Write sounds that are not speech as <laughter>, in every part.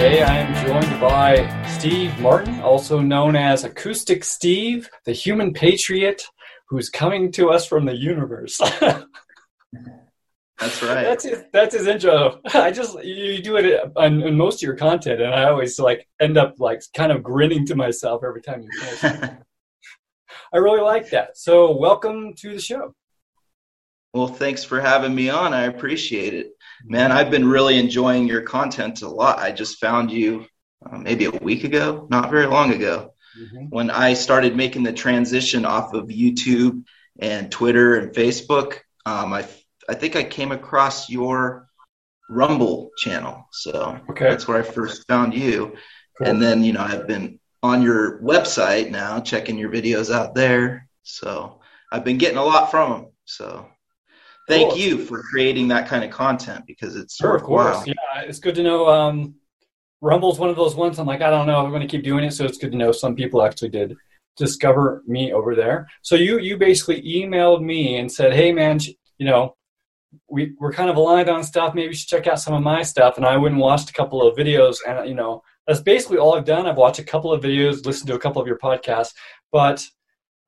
Today I am joined by Steve Martin, also known as Acoustic Steve, the human patriot who's coming to us from the universe. <laughs> That's right. That's his, that's his intro. <laughs> I just you do it on, on most of your content, and I always like end up like kind of grinning to myself every time you. <laughs> I really like that. So welcome to the show. Well, thanks for having me on. I appreciate it. Man, I've been really enjoying your content a lot. I just found you uh, maybe a week ago, not very long ago, mm-hmm. when I started making the transition off of YouTube and Twitter and Facebook. Um, I, I think I came across your Rumble channel. So okay. that's where I first found you. Cool. And then, you know, I've been on your website now, checking your videos out there. So I've been getting a lot from them. So thank you for creating that kind of content because it's sure, of course. Yeah, it's good to know. Um, Rumble's one of those ones. I'm like, I don't know. I'm going to keep doing it, so it's good to know some people actually did discover me over there. So you you basically emailed me and said, hey man, you know, we we're kind of aligned on stuff. Maybe you should check out some of my stuff. And I went and watched a couple of videos, and you know, that's basically all I've done. I've watched a couple of videos, listened to a couple of your podcasts, but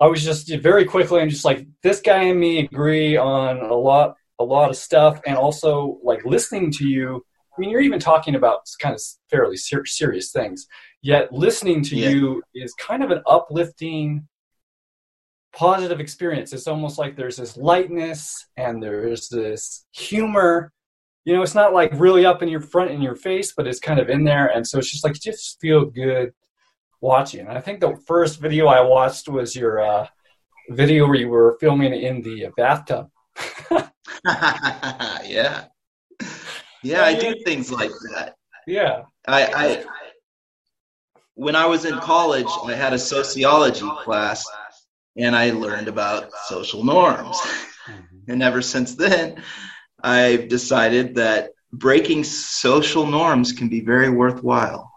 I was just very quickly I'm just like this guy and me agree on a lot a lot of stuff. And also like listening to you I mean you're even talking about kind of fairly ser- serious things. Yet listening to yeah. you is kind of an uplifting positive experience. It's almost like there's this lightness and there's this humor. You know it's not like really up in your front in your face but it's kind of in there. And so it's just like just feel good watching. I think the first video I watched was your uh, video where you were filming in the bathtub. <laughs> <laughs> yeah. Yeah, I do things like that. Yeah. I, I when I was in college, I had a sociology class and I learned about social norms. Mm-hmm. And ever since then, I've decided that breaking social norms can be very worthwhile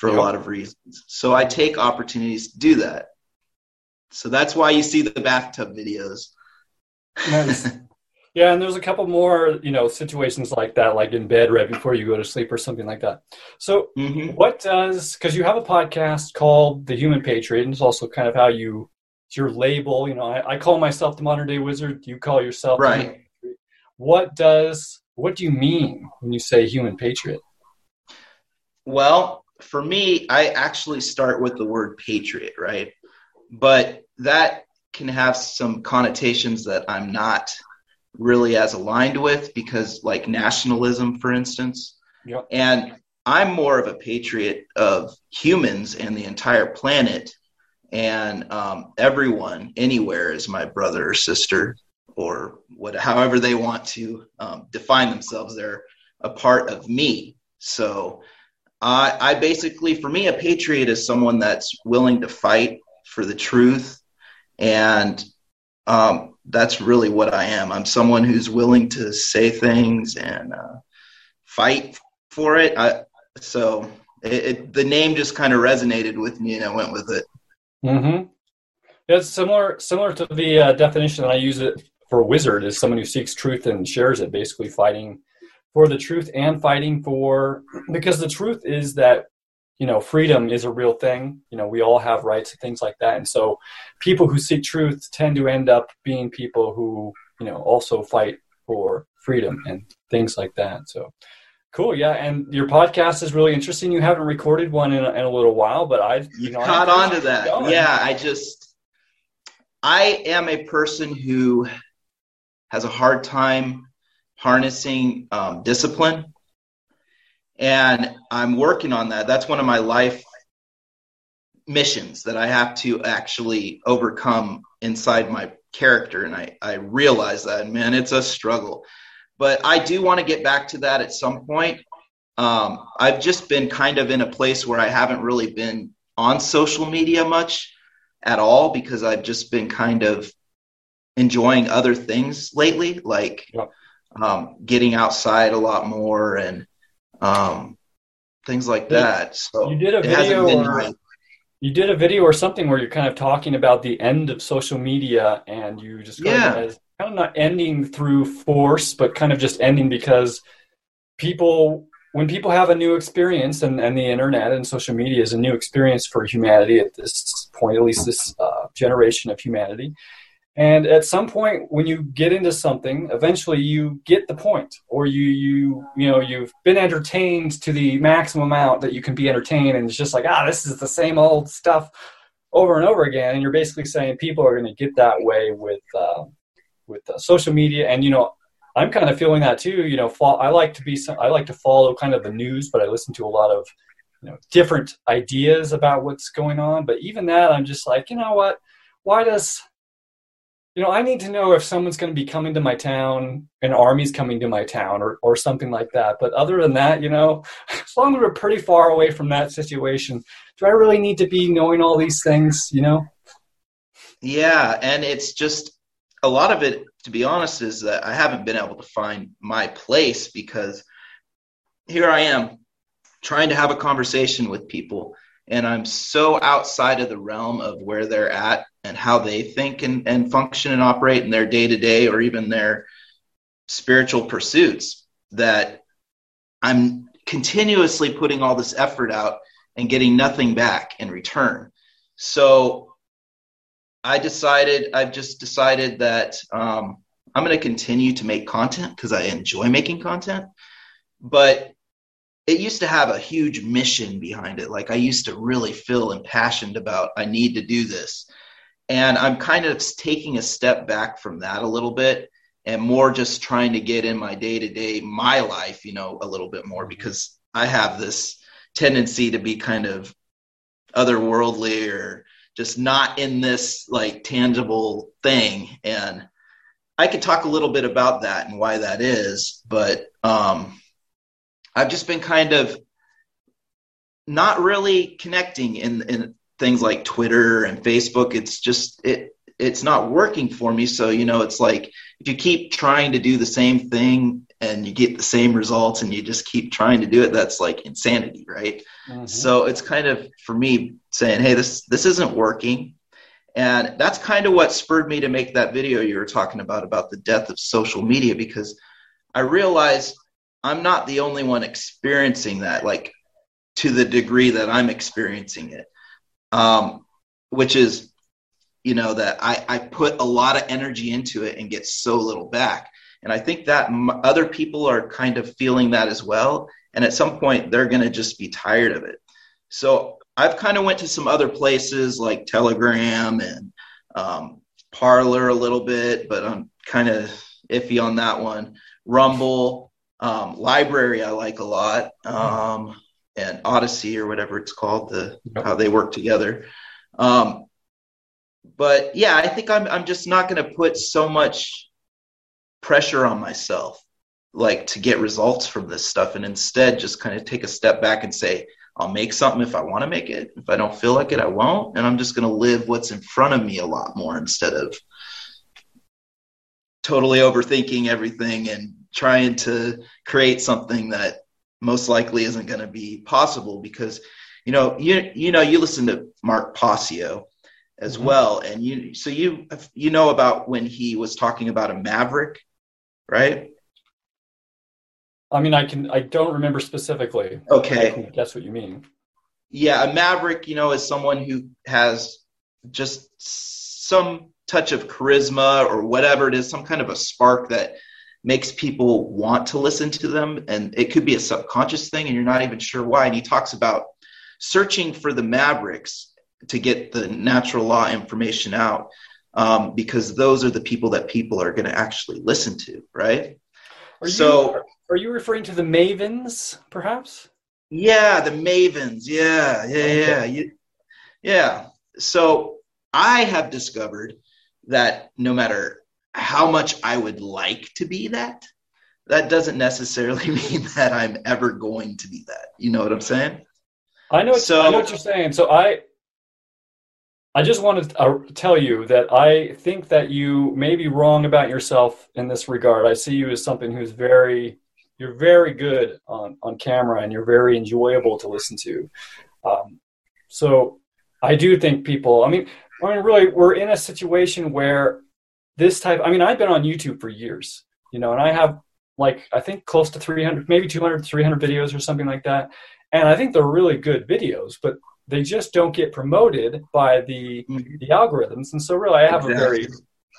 for yep. a lot of reasons. So I take opportunities to do that. So that's why you see the bathtub videos. Nice. <laughs> yeah, and there's a couple more, you know, situations like that, like in bed right before you go to sleep or something like that. So, mm-hmm. what does because you have a podcast called The Human Patriot, and it's also kind of how you your label. You know, I, I call myself the modern day wizard. You call yourself right. What does what do you mean when you say human patriot? Well, for me, I actually start with the word patriot, right? But that can have some connotations that I'm not really as aligned with because, like nationalism, for instance. Yep. And I'm more of a patriot of humans and the entire planet, and um, everyone anywhere is my brother or sister, or what, however they want to um, define themselves. They're a part of me. So I, I basically, for me, a patriot is someone that's willing to fight for the truth. And um, that's really what I am. I'm someone who's willing to say things and uh, fight for it. I, so it, it, the name just kind of resonated with me and I went with it. Mm-hmm. It's similar, similar to the uh, definition I use it for wizard is someone who seeks truth and shares it, basically fighting for the truth and fighting for because the truth is that you know freedom is a real thing. You know we all have rights and things like that. And so people who seek truth tend to end up being people who you know also fight for freedom and things like that. So cool. Yeah. And your podcast is really interesting. You haven't recorded one in a, in a little while but i've you, you know, caught on to that. going. yeah i just i am a person who has a hard time harnessing um, discipline. And I'm working on that. That's one of my life missions that I have to actually overcome inside my character. And I, I realize that, man, it's a struggle. But I do want to get back to that at some point. Um, I've just been kind of in a place where I haven't really been on social media much at all because I've just been kind of enjoying other things lately, like um, getting outside a lot more and um, things like that. So you did a video. Or, you did a video or something where you're kind of talking about the end of social media, and you just yeah. as kind of not ending through force, but kind of just ending because people when people have a new experience and, and the internet and social media is a new experience for humanity at this point at least this uh, generation of humanity and at some point when you get into something eventually you get the point or you you you know you've been entertained to the maximum amount that you can be entertained and it's just like ah this is the same old stuff over and over again. And you're basically saying people are going to get that way with uh, with uh, social media. And you know i'm kind of feeling that too you know i like to be some, i like to follow kind of the news but i listen to a lot of you know different ideas about what's going on. But even that i'm just like you know what? Why does you know, I need to know if someone's going to be coming to my town, an army's coming to my town, or, or something like that. But other than that, you know, <laughs> as long as we're pretty far away from that situation, do I really need to be knowing all these things, you know? Yeah. And it's just a lot of it, to be honest, is that I haven't been able to find my place because here I am trying to have a conversation with people and I'm so outside of the realm of where they're at and how they think and, and function and operate in their day to day or even their spiritual pursuits that I'm continuously putting all this effort out and getting nothing back in return. So I decided, I've just decided that um, I'm going to continue to make content because I enjoy making content. But it used to have a huge mission behind it. Like I used to really feel impassioned about, I need to do this. And I'm kind of taking a step back from that a little bit and more just trying to get in my day to day, my life, you know, a little bit more because I have this tendency to be kind of otherworldly or just not in this like tangible thing. And I could talk a little bit about that and why that is, but um, I've just been kind of not really connecting in, in things like Twitter and Facebook, it's just it it's not working for me. So, you know, it's like if you keep trying to do the same thing and you get the same results and you just keep trying to do it, that's like insanity, right? Mm-hmm. So it's kind of for me saying, hey, this this isn't working. And that's kind of what spurred me to make that video you were talking about about the death of social media because I realized I'm not the only one experiencing that, like to the degree that I'm experiencing it um, which is, you know, that I, I put a lot of energy into it and get so little back. And I think that m- other people are kind of feeling that as well. And at some point, they're going to just be tired of it. So I've kind of went to some other places like Telegram and um, Parler a little bit, but I'm kind of iffy on that one. Rumble, um, LBRY, I like a lot. Um, and Odysee or whatever it's called, the yep. how they work together. Um, but yeah, I think I'm I'm just not going to put so much pressure on myself like to get results from this stuff and instead just kind of take a step back and say I'll make something if I want to make it. If I don't feel like it, I won't. And I'm just going to live what's in front of me a lot more instead of totally overthinking everything and trying to create something that most likely isn't going to be possible because you know you you know you listen to Mark Passio as mm-hmm. well and you so you you know about when he was talking about a maverick right? I mean I can I don't remember specifically. Okay. That's what you mean. Yeah a maverick you know is someone who has just some touch of charisma or whatever it is some kind of a spark that makes people want to listen to them. And it could be a subconscious thing and you're not even sure why. And he talks about searching for the mavericks to get the natural law information out um, because those are the people that people are going to actually listen to, right? Are so, you, are you referring to the mavens, perhaps? Yeah, the mavens. Yeah, yeah, okay. yeah, yeah. So I have discovered that no matter how much I would like to be that, that doesn't necessarily <laughs> mean that I'm ever going to be that. You know what I'm saying? I know. What, so, I know what you're saying. So I, I just want to uh, tell you that I think that you may be wrong about yourself in this regard. I see you as something who's very, you're very good on on camera, and you're very enjoyable to listen to. Um, so I do think people. I mean, I mean, really, we're in a situation where this type i mean i've been on youtube for years you know and i have like I think close to 300, maybe 200, 300 videos or something like that. And I think they're really good videos, but they just don't get promoted by the mm-hmm. the algorithms. And so really I have exactly. a very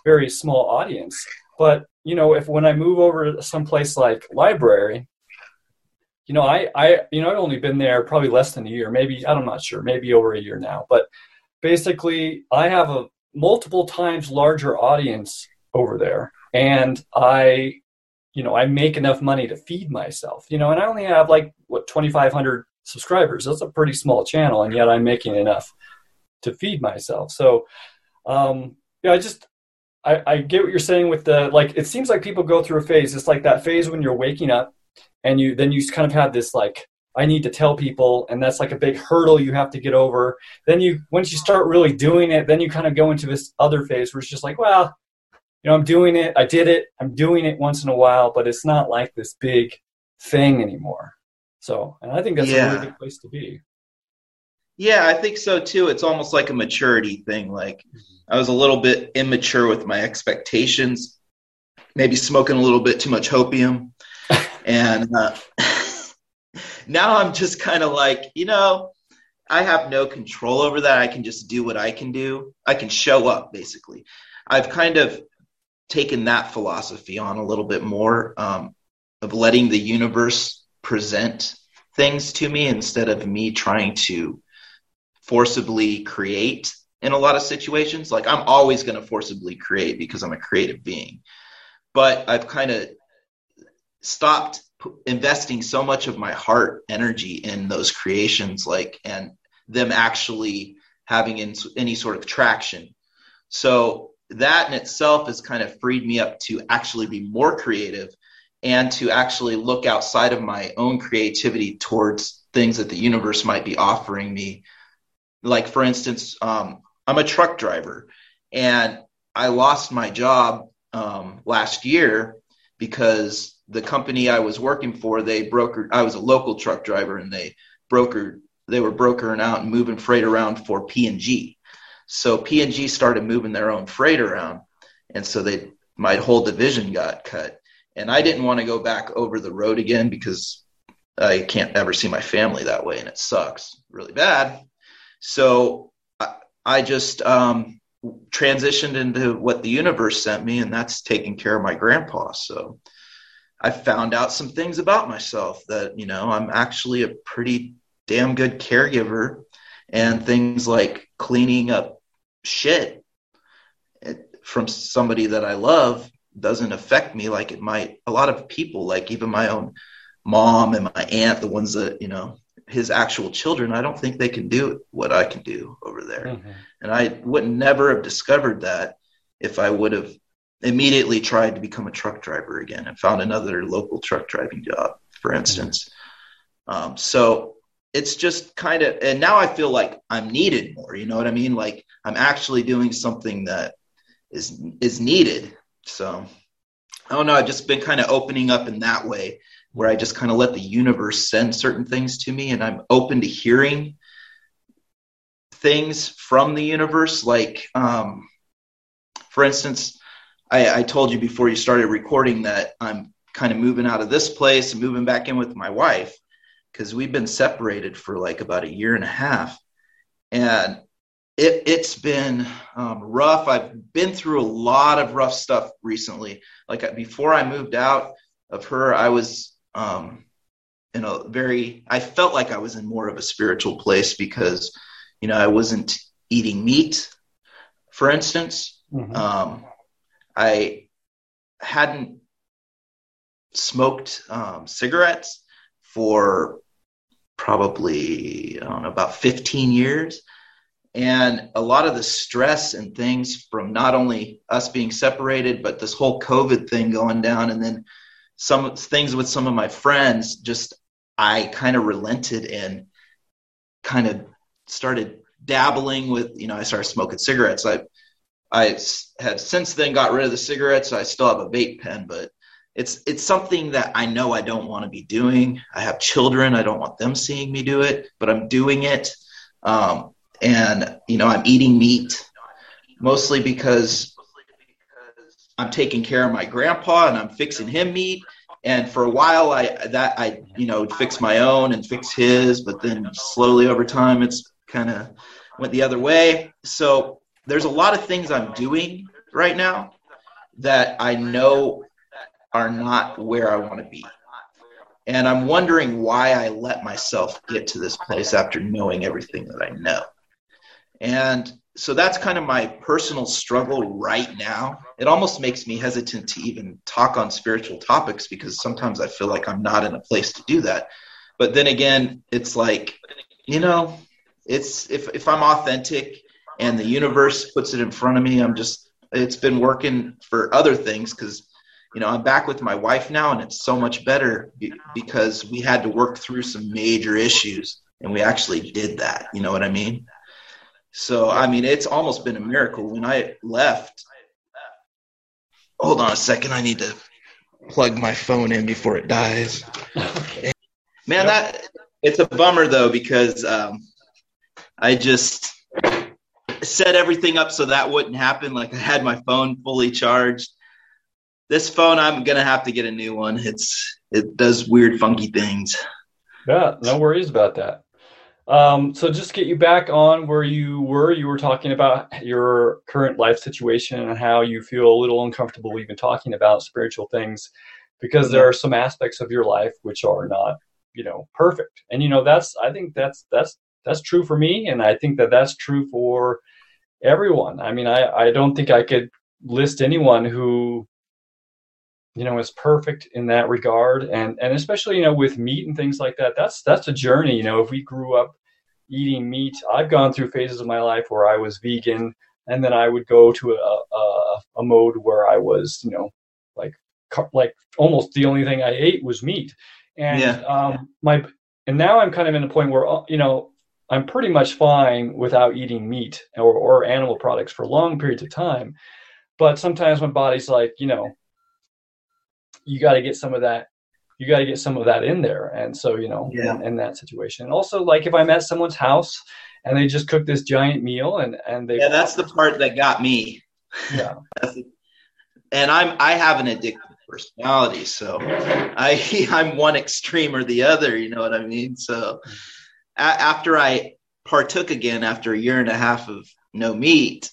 very small audience. But you know, if when I move over to someplace like LBRY, you know, I I you know I've only been there probably less than a year, maybe I'm not sure, maybe over a year now. But basically, I have a multiple times larger audience over there, and I you know, I make enough money to feed myself, you know, and I only have like what 2,500 subscribers. That's a pretty small channel, and yet I'm making enough to feed myself. So, um, yeah, I just I, I get what you're saying with the like. It seems like people go through a phase. It's like that phase when you're waking up, and you then you kind of have this like I need to tell people, and that's like a big hurdle you have to get over. Then you once you start really doing it, then you kind of go into this other phase where it's just like, well, you know, I'm doing it. I did it. I'm doing it once in a while, but it's not like this big thing anymore. So, and I think that's yeah. a really good place to be. Yeah, I think so too. It's almost like a maturity thing. Like. I was a little bit immature with my expectations, maybe smoking a little bit too much hopium. <laughs> and uh, <laughs> now I'm just kind of like, you know, I have no control over that. I can just do what I can do. I can show up, basically. I've kind of taken that philosophy on a little bit more um, of letting the universe present things to me instead of me trying to forcibly create in a lot of situations. Like I'm always going to forcibly create because I'm a creative being. But I've kind of stopped investing so much of my heart energy in those creations like and them actually having in, any sort of traction. So that in itself has kind of freed me up to actually be more creative and to actually look outside of my own creativity towards things that the universe might be offering me. Like, for instance, um, I'm a truck driver and I lost my job um, last year because the company I was working for, they brokered, I was a local truck driver and they brokered, they were brokering out and moving freight around for P&G. So P&G started moving their own freight around, and so they my whole division got cut. And I didn't want to go back over the road again because I can't ever see my family that way, and it sucks really bad. So I, I just um, transitioned into what the universe sent me, and that's taking care of my grandpa. So I found out some things about myself that you know I'm actually a pretty damn good caregiver, and things like cleaning up shit from somebody that I love doesn't affect me like it might a lot of people, like even my own mom and my aunt, the ones that, you know, his actual children, I don't think they can do what I can do over there. Mm-hmm. And I would never have discovered that if I would have immediately tried to become a truck driver again and found another local truck driving job, for instance. Mm-hmm. Um, so it's just kind of and now i feel like i'm needed more you know what i mean like i'm actually doing something that is is needed so i don't know i've just been kind of opening up in that way where i just kind of let the universe send certain things to me and i'm open to hearing things from the universe like um, for instance I, I told you before you started recording that i'm kind of moving out of this place and moving back in with my wife because we've been separated for like about a year and a half. And it, it's been um, rough. I've been through a lot of rough stuff recently. Like before I moved out of her, I was um, in a very, I felt like I was in more of a spiritual place because, you know, I wasn't eating meat, for instance. Mm-hmm. Um, I hadn't smoked um, cigarettes for probably I don't know about 15 years. And a lot of the stress and things from not only us being separated, but this whole COVID thing going down, and then some things with some of my friends, just I kind of relented and kind of started dabbling with, you know, I started smoking cigarettes. I I had since then got rid of the cigarettes. I still have a vape pen, but it's it's something that I know I don't want to be doing. I have children. I don't want them seeing me do it, but I'm doing it. Um, and you know, I'm eating meat mostly because I'm taking care of my grandpa and I'm fixing him meat. and for a while i that i you know fix my own and fix his but then slowly over time it's kind of went the other way so there's a lot of things i'm doing right now that i know are not where i want to be and i'm wondering why i let myself get to this place after knowing everything that i know and so that's kind of my personal struggle right now. It almost makes me hesitant to even talk on spiritual topics because sometimes I feel like I'm not in a place to do that. But then again, it's like, you know, it's if if I'm authentic and the universe puts it in front of me, I'm just it's been working for other things cuz you know, I'm back with my wife now and it's so much better because we had to work through some major issues and we actually did that. You know what I mean? So, I mean, it's almost been a miracle. When I left, hold on a second, I need to plug my phone in before it dies. <laughs> Man, that it's a bummer though because um, I just set everything up so that wouldn't happen. Like I had my phone fully charged. This phone, I'm gonna have to get a new one. It's it does weird, funky things. Yeah, no worries about that. Um, so just get you back on where you were, you were talking about your current life situation and how you feel a little uncomfortable even talking about spiritual things because there are some aspects of your life which are not, you know, perfect. And you know, that's I think that's that's that's true for me, and I think that that's true for everyone. I mean, I I don't think I could list anyone who you know is perfect in that regard and and especially you know with meat and things like that that's that's a journey you know if we grew up eating meat. I've gone through phases of my life where I was vegan, and then I would go to a, a, a mode where I was, you know, like like almost the only thing I ate was meat. And yeah. um, my and now I'm kind of in a point where uh, you know I'm pretty much fine without eating meat or, or animal products for long periods of time. But sometimes my body's like, you know, you got to get some of that you got to get some of that in there. And so, you know, yeah. in, in, that situation. And also, like if I'm at someone's house and they just cook this giant meal and and they yeah, that's the part that got me. Yeah, <laughs> and I'm I have an addictive personality, so I <laughs> I'm one extreme or the other. You know what I mean? So a- after I partook again after a year and a half of no meat,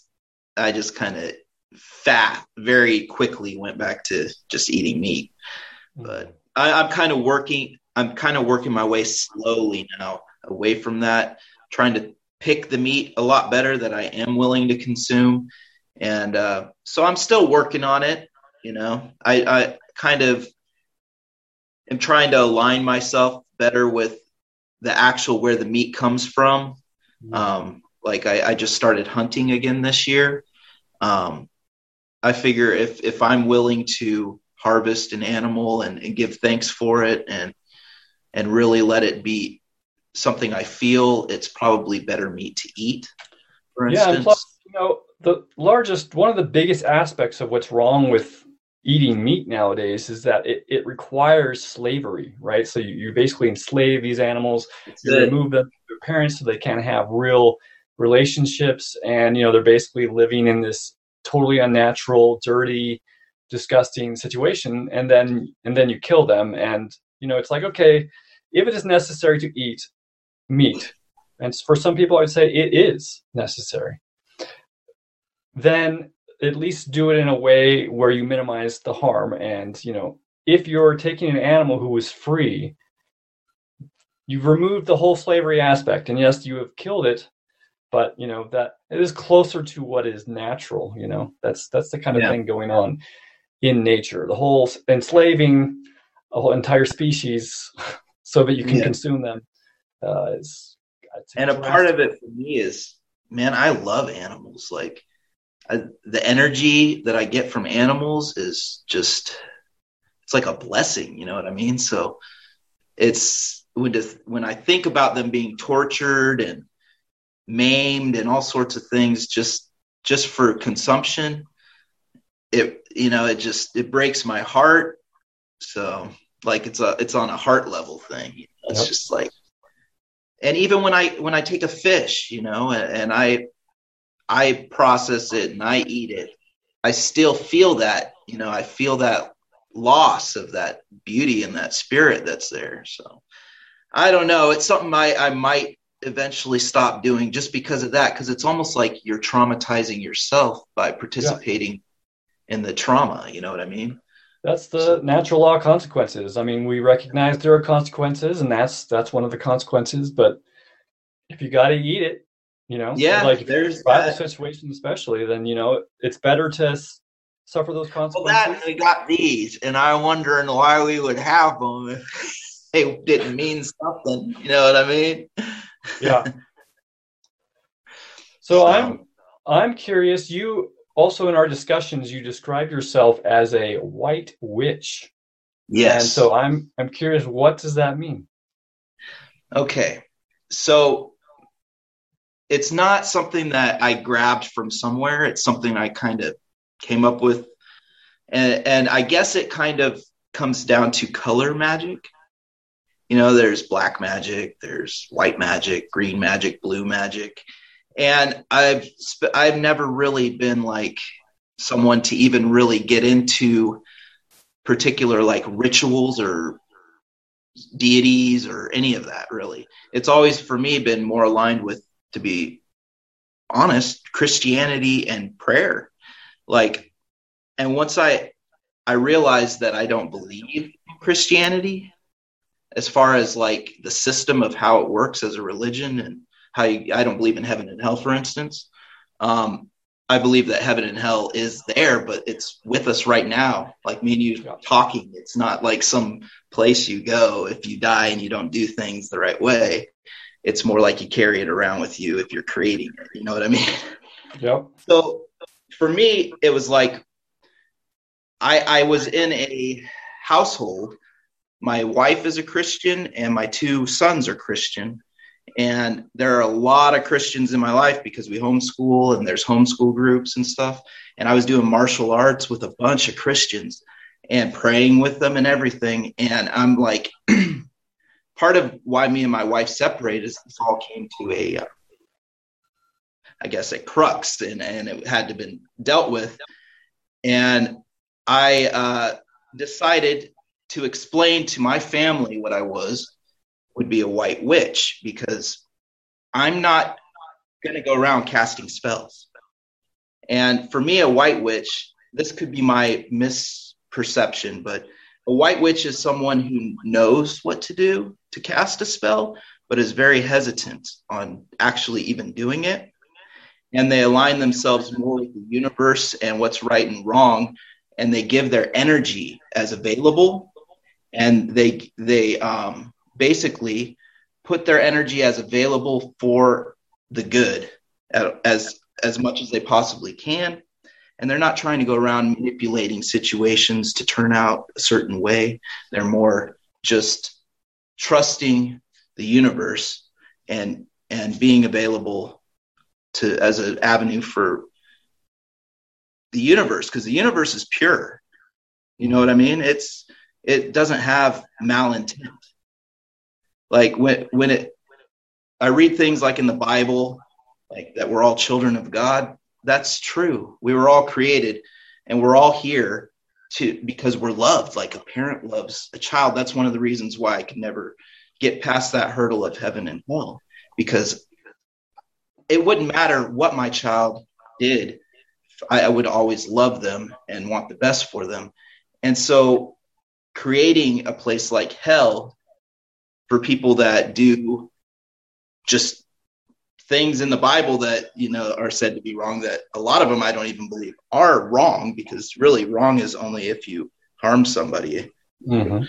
I just kind of fat very quickly went back to just eating meat. But I, am kind of working. I'm kind of working my way slowly now away from that, trying to pick the meat a lot better that I am willing to consume, and uh, so I'm still working on it. You know, I, I kind of am trying to align myself better with the actual where the meat comes from. Mm-hmm. Um, like I, I, just started hunting again this year. Um, I figure if if I'm willing to harvest an animal and, and give thanks for it and and really let it be something I feel it's probably better meat to eat. For yeah, instance. plus, you know, the largest, one of the biggest aspects of what's wrong with eating meat nowadays is that it, it requires slavery, right? So you, you basically enslave these animals, you remove them from their parents so they can't have real relationships, and you know they're basically living in this totally unnatural, dirty, disgusting situation and then and then you kill them and you know it's like okay if it is necessary to eat meat and for some people i'd say it is necessary then at least do it in a way where you minimize the harm and you know if you're taking an animal who is free you've removed the whole slavery aspect and yes you have killed it but you know that it is closer to what is natural you know that's that's the kind of yeah. thing going on in nature. The whole enslaving a whole entire species <laughs> so that you can yeah. consume them uh, is. And a part of it for me is, man, I love animals. Like I, the energy that I get from animals is just, it's like a blessing. You know what I mean? So it's when to, when I think about them being tortured and maimed and all sorts of things, just just for consumption, it you know it just it breaks my heart so like it's a it's on a heart level thing it's yep. just like and even when i when i take a fish you know and, and i i process it and i eat it i still feel that you know i feel that loss of that beauty and that spirit that's there. So I don't know. It's something I, I might eventually stop doing just because of that, because it's almost like you're traumatizing yourself by participating yeah. in the trauma. You know what I mean? That's the so, natural law consequences. I mean, we recognize there are consequences, and that's that's one of the consequences. But if you got to eat it, you know, yeah, like there's a situation, especially, then you know it's better to suffer those consequences. Well, that we got these, and I'm wondering why we would have them if <laughs> they didn't mean something. You know what I mean? Yeah. So, <laughs> so I'm I'm curious. You also in our discussions you describe yourself as a white witch. Yes. And so I'm I'm curious. What does that mean? Okay, so it's not something that I grabbed from somewhere. It's something I kind of came up with. And, and I guess it kind of comes down to color magic. You know, there's black magic, there's white magic, green magic, blue magic. And I've sp- I've never really been like someone to even really get into particular like rituals or deities or any of that really. It's always for me been more aligned with to be honest, Christianity and prayer. Like, and once I I realized that I don't believe in Christianity as far as like the system of how it works as a religion and how you, I don't believe in heaven and hell, for instance. Um, I believe that heaven and hell is there, but it's with us right now. Like me and you talking, it's not like some place you go if you die and you don't do things the right way it's more like you carry it around with you if you're creating it. You know what I mean? <laughs> Yep. So for me, it was like I I was in a household. My wife is a Christian and my two sons are Christian. And there are a lot of Christians in my life because we homeschool and there's homeschool groups and stuff. And I was doing martial arts with a bunch of Christians and praying with them and everything. And I'm like, <clears throat> part of why me and my wife separated is this all came to a, uh, I guess, a crux, and and it had to been dealt with. And I uh, decided to explain to my family what I was would be a white witch because I'm not going to go around casting spells. And for me, a white witch, this could be my misperception, but a white witch is someone who knows what to do to cast a spell, but is very hesitant on actually even doing it. And they align themselves more with the universe and what's right and wrong, and they give their energy as available, and they they um, basically put their energy as available for the good as as much as they possibly can. And they're not trying to go around manipulating situations to turn out a certain way. They're more just trusting the universe and and being available to as an avenue for the universe because the universe is pure. You know what i mean? It's it doesn't have malintent. Like when when it i read things like in the bible like that we're all children of god. That's true. We were all created and we're all here to because we're loved like a parent loves a child. That's one of the reasons why I can never get past that hurdle of heaven and hell because it wouldn't matter what my child did. I, I would always love them and want the best for them. And so creating a place like hell for people that do just things in the Bible that you know are said to be wrong that a lot of them I don't even believe are wrong because really wrong is only if you harm somebody. Mm-hmm.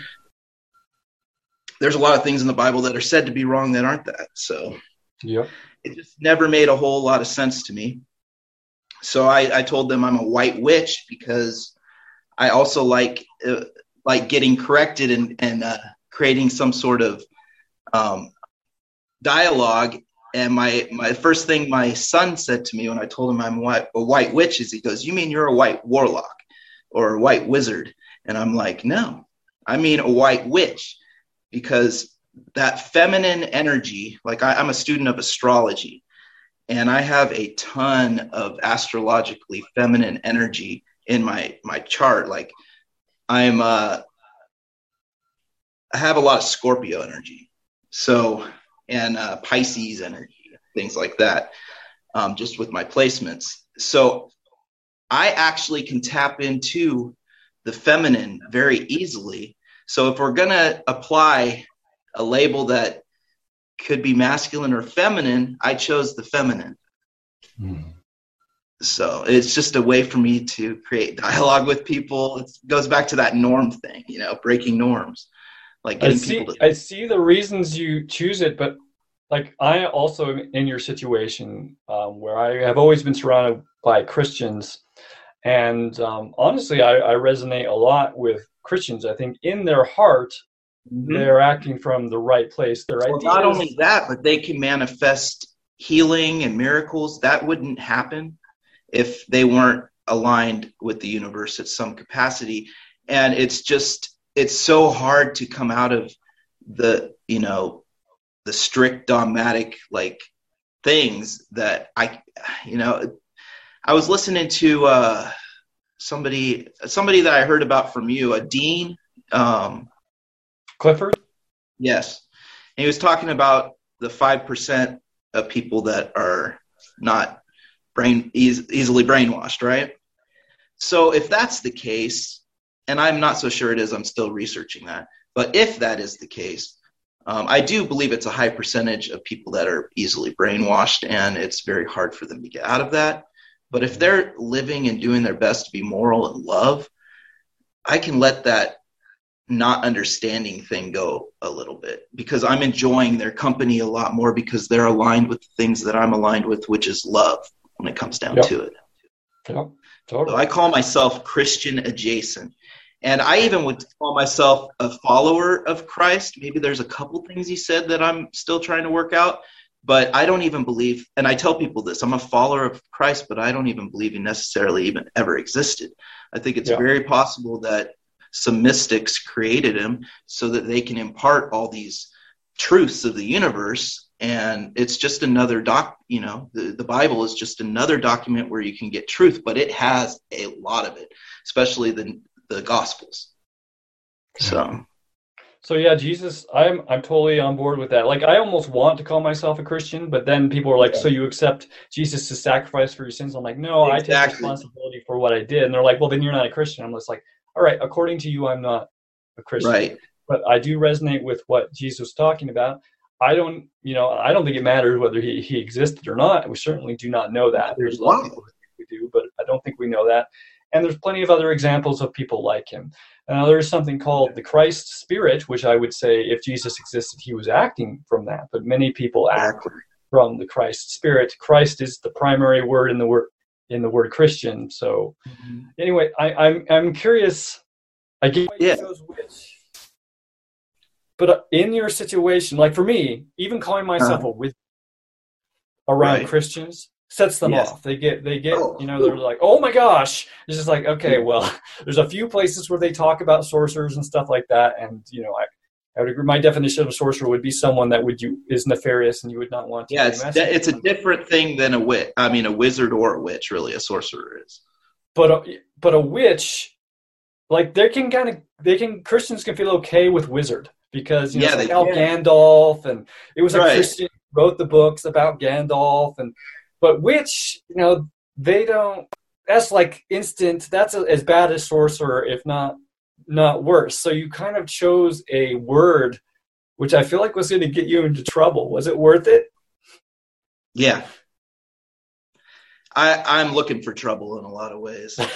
There's a lot of things in the Bible that are said to be wrong that aren't that. So yeah, it just never made a whole lot of sense to me. So I, I told them I'm a white witch because I also like uh, like getting corrected and and uh, creating some sort of um, dialogue and my my first thing my son said to me when I told him I'm white, a white witch is he goes, "You mean you're a white warlock or a white wizard?" And I'm like, "No, I mean a white witch," because that feminine energy. Like I, I'm a student of astrology, and I have a ton of astrologically feminine energy in my my chart. Like I'm uh, I have a lot of Scorpio energy, so and uh, Pisces energy, things like that, um, just with my placements. So I actually can tap into the feminine very easily. So if we're gonna apply a label that could be masculine or feminine, I chose the feminine. Mm. So it's just a way for me to create dialogue with people. It goes back to that norm thing, you know, breaking norms. Like I see, to- I see the reasons you choose it, but like I also am in your situation um, where I have always been surrounded by Christians, and um, honestly, I, I, resonate a lot with Christians. I think in their heart, mm-hmm. they're acting from the right place. Their well, ideas- not only that, but they can manifest healing and miracles. That wouldn't happen if they weren't aligned with the universe at some capacity. And it's just it's so hard to come out of the you know the strict dogmatic like things that I you know I was listening to uh, somebody somebody that I heard about from you, a Dean um, Clifford. Yes, and he was talking about the five percent of people that are not brain easily brainwashed, right? So if that's the case, and I'm not so sure it is, I'm still researching that. But if that is the case, um, I do believe it's a high percentage of people that are easily brainwashed, and it's very hard for them to get out of that. But if they're living and doing their best to be moral and love, I can let that not understanding thing go a little bit because I'm enjoying their company a lot more because they're aligned with the things that I'm aligned with, which is love when it comes down yep. to it. Yep, totally. So I call myself Christian adjacent. And I even would call myself a follower of Christ. Maybe there's a couple things he said that I'm still trying to work out, but I don't even believe, and I tell people this I'm a follower of Christ, but I don't even believe he necessarily even ever existed. I think it's yeah. very possible that some mystics created him so that they can impart all these truths of the universe and it's just another doc you know the, the bible is just another document where you can get truth but it has a lot of it especially the the gospels. So. So yeah jesus i'm i'm totally on board with that. Like i almost want to call myself a christian but then people are like yeah. so you accept jesus to sacrifice for your sins? I'm like no exactly. i take responsibility for what i did. And they're like well then you're not a christian. I'm just like all right according to you i'm not a christian. Right. But i do resonate with what jesus was talking about. I don't, you know, I don't think it matters whether he, he existed or not. We certainly do not know that. There's a lot of people who think we do, but I don't think we know that. And there's plenty of other examples of people like him. Now, there's something called the Christ spirit, which I would say if Jesus existed, he was acting from that. But many people act from the Christ spirit. Christ is the primary word in the word in the word Christian. So, mm-hmm. anyway, I, I'm I'm curious. I get yeah. which but uh, in your situation, like for me, even calling myself uh, a wizard around right. Christians sets them yes. off. They get, they get, oh. you know, they're like, oh my gosh. It's just like, okay, well, <laughs> there's a few places where they talk about sorcerers and stuff like that. And, you know, I, I would agree. My definition of a sorcerer would be someone that would you is nefarious and you would not want to. Yeah, it's, it's a different thing than a witch. I mean, a wizard or a witch, really, a sorcerer is. But a, but a witch, like they can kind of they can Christians can feel okay with wizard because you know, yeah, like Al Gandalf, and it was a right. Christian wrote the books about Gandalf, and but witch you know they don't. That's like instant. That's a, as bad as sorcerer, if not not worse. So you kind of chose a word which I feel like was going to get you into trouble. Was it worth it? Yeah. I, I'm looking for trouble in a lot of ways. <laughs> <laughs>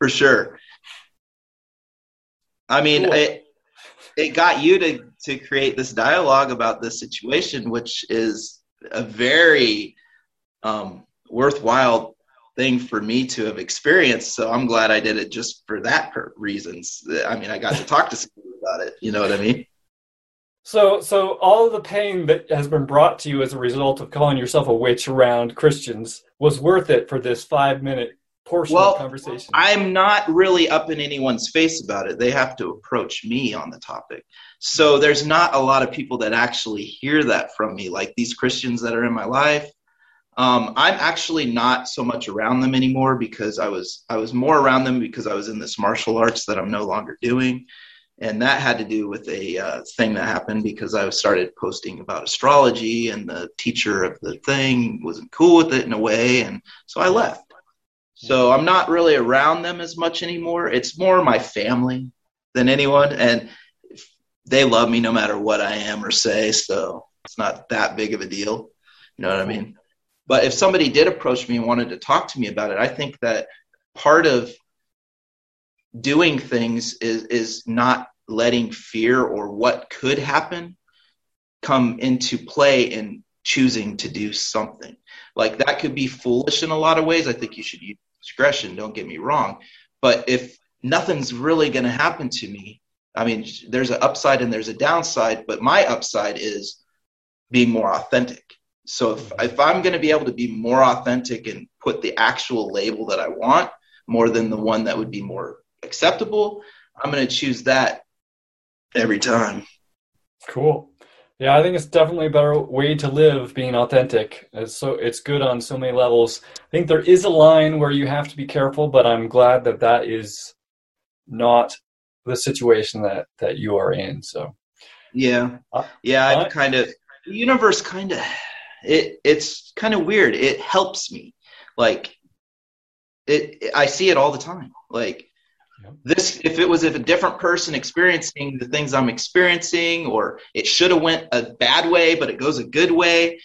for sure. I mean, cool. it it got you to to create this dialogue about this situation, which is a very um, worthwhile thing for me to have experienced. So I'm glad I did it just for that reasons. I mean, I got to talk to somebody about it. You know what I mean? So, so all the pain that has been brought to you as a result of calling yourself a witch around Christians was worth it for this five minute portion well, of conversation? I'm not really up in anyone's face about it. They have to approach me on the topic. So there's not a lot of people that actually hear that from me, like these Christians that are in my life. Um, I'm actually not so much around them anymore because I was I was more around them because I was in this martial arts that I'm no longer doing, and that had to do with a uh, thing that happened because I started posting about astrology, and the teacher of the thing wasn't cool with it in a way, and so I left. So I'm not really around them as much anymore. It's more my family than anyone, and they love me no matter what I am or say. So it's not that big of a deal. You know what I mean? But if somebody did approach me and wanted to talk to me about it, I think that part of doing things is is not letting fear or what could happen come into play in choosing to do something. Like that could be foolish in a lot of ways. I think you should use discretion, don't get me wrong. But if nothing's really going to happen to me, I mean, there's an upside and there's a downside, but my upside is being more authentic. So if, mm-hmm. if I'm going to be able to be more authentic and put the actual label that I want more than the one that would be more acceptable, I'm going to choose that every time. Cool. Yeah, I think it's definitely a better way to live being authentic. It's so it's good on so many levels. I think there is a line where you have to be careful, but I'm glad that that is not the situation that that you are in. So yeah, uh, yeah, I kind of the universe kind of it it's kind of weird. It helps me. Like it I see it all the time. Like this if it was if a different person experiencing the things I'm experiencing or it should have went a bad way but it goes a good way,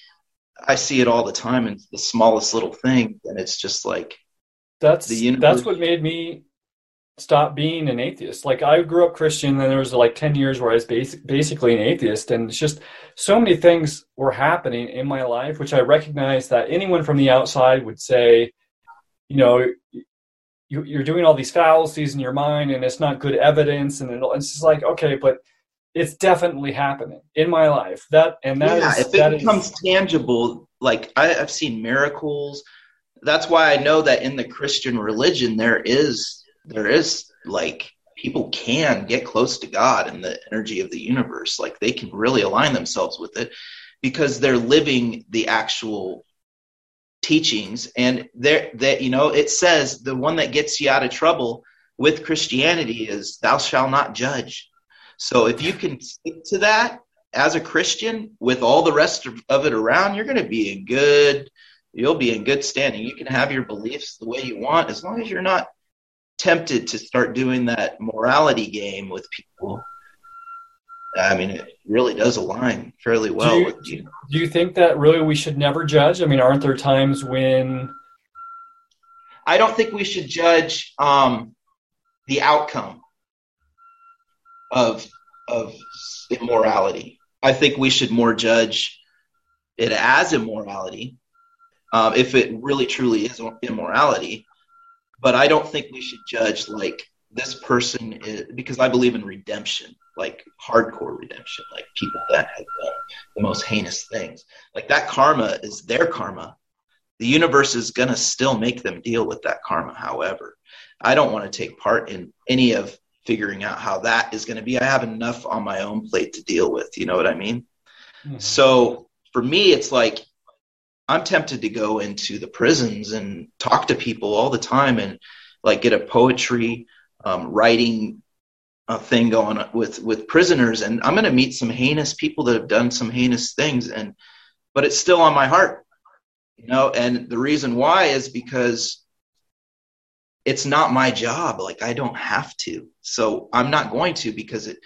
I see it all the time in the smallest little thing and it's just like that's the universe. that's what made me stop being an atheist. Like I grew up Christian, and there was like ten years where I was basic, basically an atheist, and it's just so many things were happening in my life, which I recognized that anyone from the outside would say, you know, you, are doing all these fallacies in your mind, and it's not good evidence, and it's just like okay, but it's definitely happening in my life. That and that yeah, is, if it becomes is, tangible, like I, I've seen miracles. That's why I know that in the Christian religion there is there is like people can get close to God and the energy of the universe. Like they can really align themselves with it because they're living the actual teachings. And there that you know, it says the one that gets you out of trouble with Christianity is thou shalt not judge. So if you can stick to that as a Christian with all the rest of it around, you're going to be in good you'll be in good standing. You can have your beliefs the way you want as long as you're not tempted to start doing that morality game with people. I mean, it really does align fairly well do you, with you. Do you think that really we should never judge? I mean, aren't there times when? I don't think we should judge um, the outcome of of immorality. I think we should more judge it as immorality, um, if it really truly is immorality, but I don't think we should judge like this person is because I believe in redemption, like hardcore redemption, like people that have done the most heinous things. Like that karma is their karma. The universe is going to still make them deal with that karma, however. I don't want to take part in any of figuring out how that is going to be. I have enough on my own plate to deal with. You know what I mean? Mm-hmm. So for me, it's like I'm tempted to go into the prisons and talk to people all the time and like get a poetry um, writing a thing going with with prisoners. And I'm going to meet some heinous people that have done some heinous things and but it's still on my heart you know? And the reason why is because it's not my job. Like I don't have to. So I'm not going to because it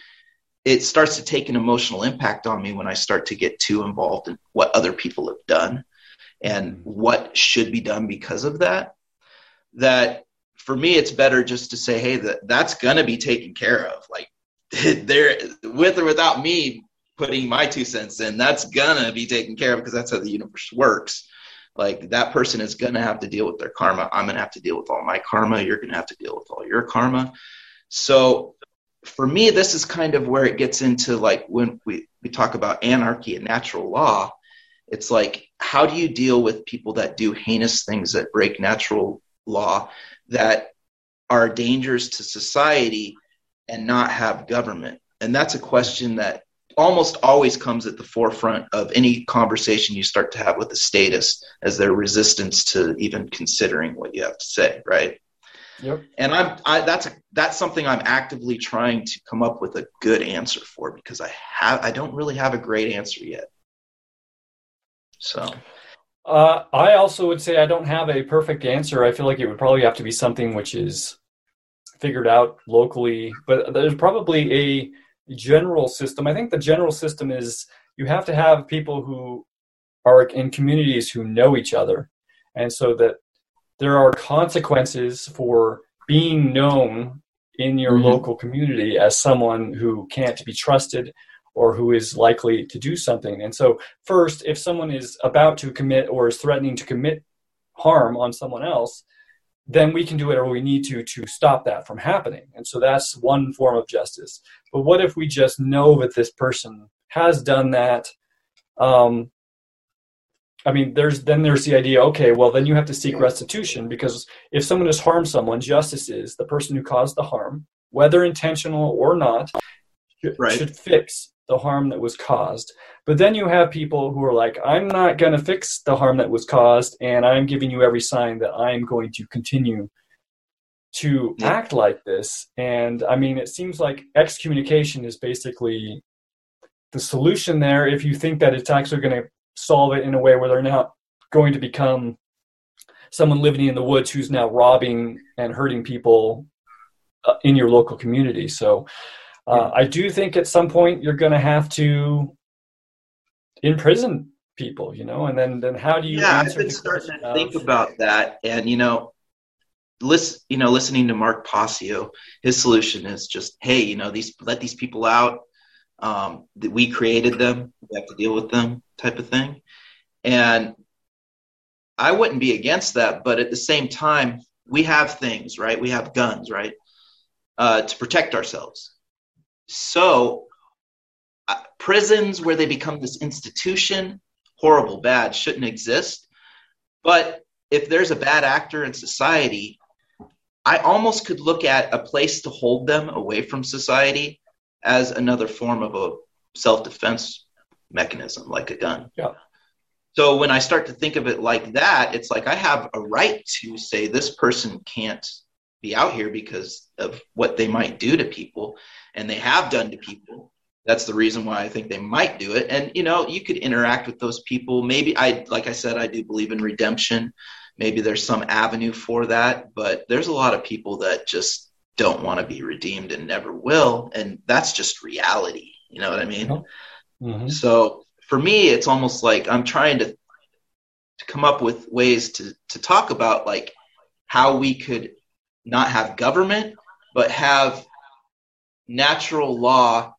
it starts to take an emotional impact on me when I start to get too involved in what other people have done and what should be done because of that that for me it's better just to say hey that that's to be taken care of. Like <laughs> there with or without me putting my two cents in that's to be taken care of because that's how the universe works. Like that person is to have to deal with their karma. I'm to have to deal with all my karma. You're to have to deal with all your karma. So for me this is kind of where it gets into like when we, we talk about anarchy and natural law it's like, how do you deal with people that do heinous things that break natural law that are dangers to society and not have government? And that's a question that almost always comes at the forefront of any conversation you start to have with the status as their resistance to even considering what you have to say, right? Yep. And I'm I, that's a, that's something I'm actively trying to come up with a good answer for because I have I don't really have a great answer yet. So. Uh, I also would say I don't have a perfect answer. I feel like it would probably have to be something which is figured out locally, but there's probably a general system. I think the general system is you have to have people who are in communities who know each other, and so that there are consequences for being known in your mm-hmm. local community as someone who can't be trusted or who is likely to do something. And so, first, if someone is about to commit or is threatening to commit harm on someone else, then we can do whatever we need to to stop that from happening. And so that's one form of justice. But what if we just know that this person has done that? Um, I mean, there's then there's the idea. Okay, well, then you have to seek restitution because if someone has harmed someone, justice is the person who caused the harm, whether intentional or not, should, right. should fix the harm that was caused. But then you have people who are like, I'm not going to fix the harm that was caused, and I'm giving you every sign that I'm going to continue to yeah. act like this. And I mean, it seems like excommunication is basically the solution there if you think that it's actually going to solve it in a way where they're not going to become someone living in the woods who's now robbing and hurting people uh, in your local community. So, uh, I do think at some point you're going to have to imprison people, you know, and then then how do you? Yeah, I've been starting to of, think about that, and you know, listen, you know, listening to Mark Passio, his solution is just, hey, you know, these let these people out. Um, that we created them, we have to deal with them, type of thing, and I wouldn't be against that, but at the same time, we have things, right? We have guns, right, uh, to protect ourselves so, uh, prisons where they become this institution, horrible, bad, shouldn't exist. But if there's a bad actor in society, I almost could look at a place to hold them away from society as another form of a self defense mechanism, like a gun. Yeah. So when I start to think of it like that, it's like I have a right to say this person can't be out here because of what they might do to people and they have done to people. That's the reason why i think they might do it. And you know you could interact with those people. Maybe i like i said i do believe in redemption. Maybe there's some avenue for that but there's a lot of people that just don't want to be redeemed and never will and that's just reality. You know what i mean? Mm-hmm. so for me it's almost like i'm trying to to come up with ways to to talk about like how we could not have government but have natural law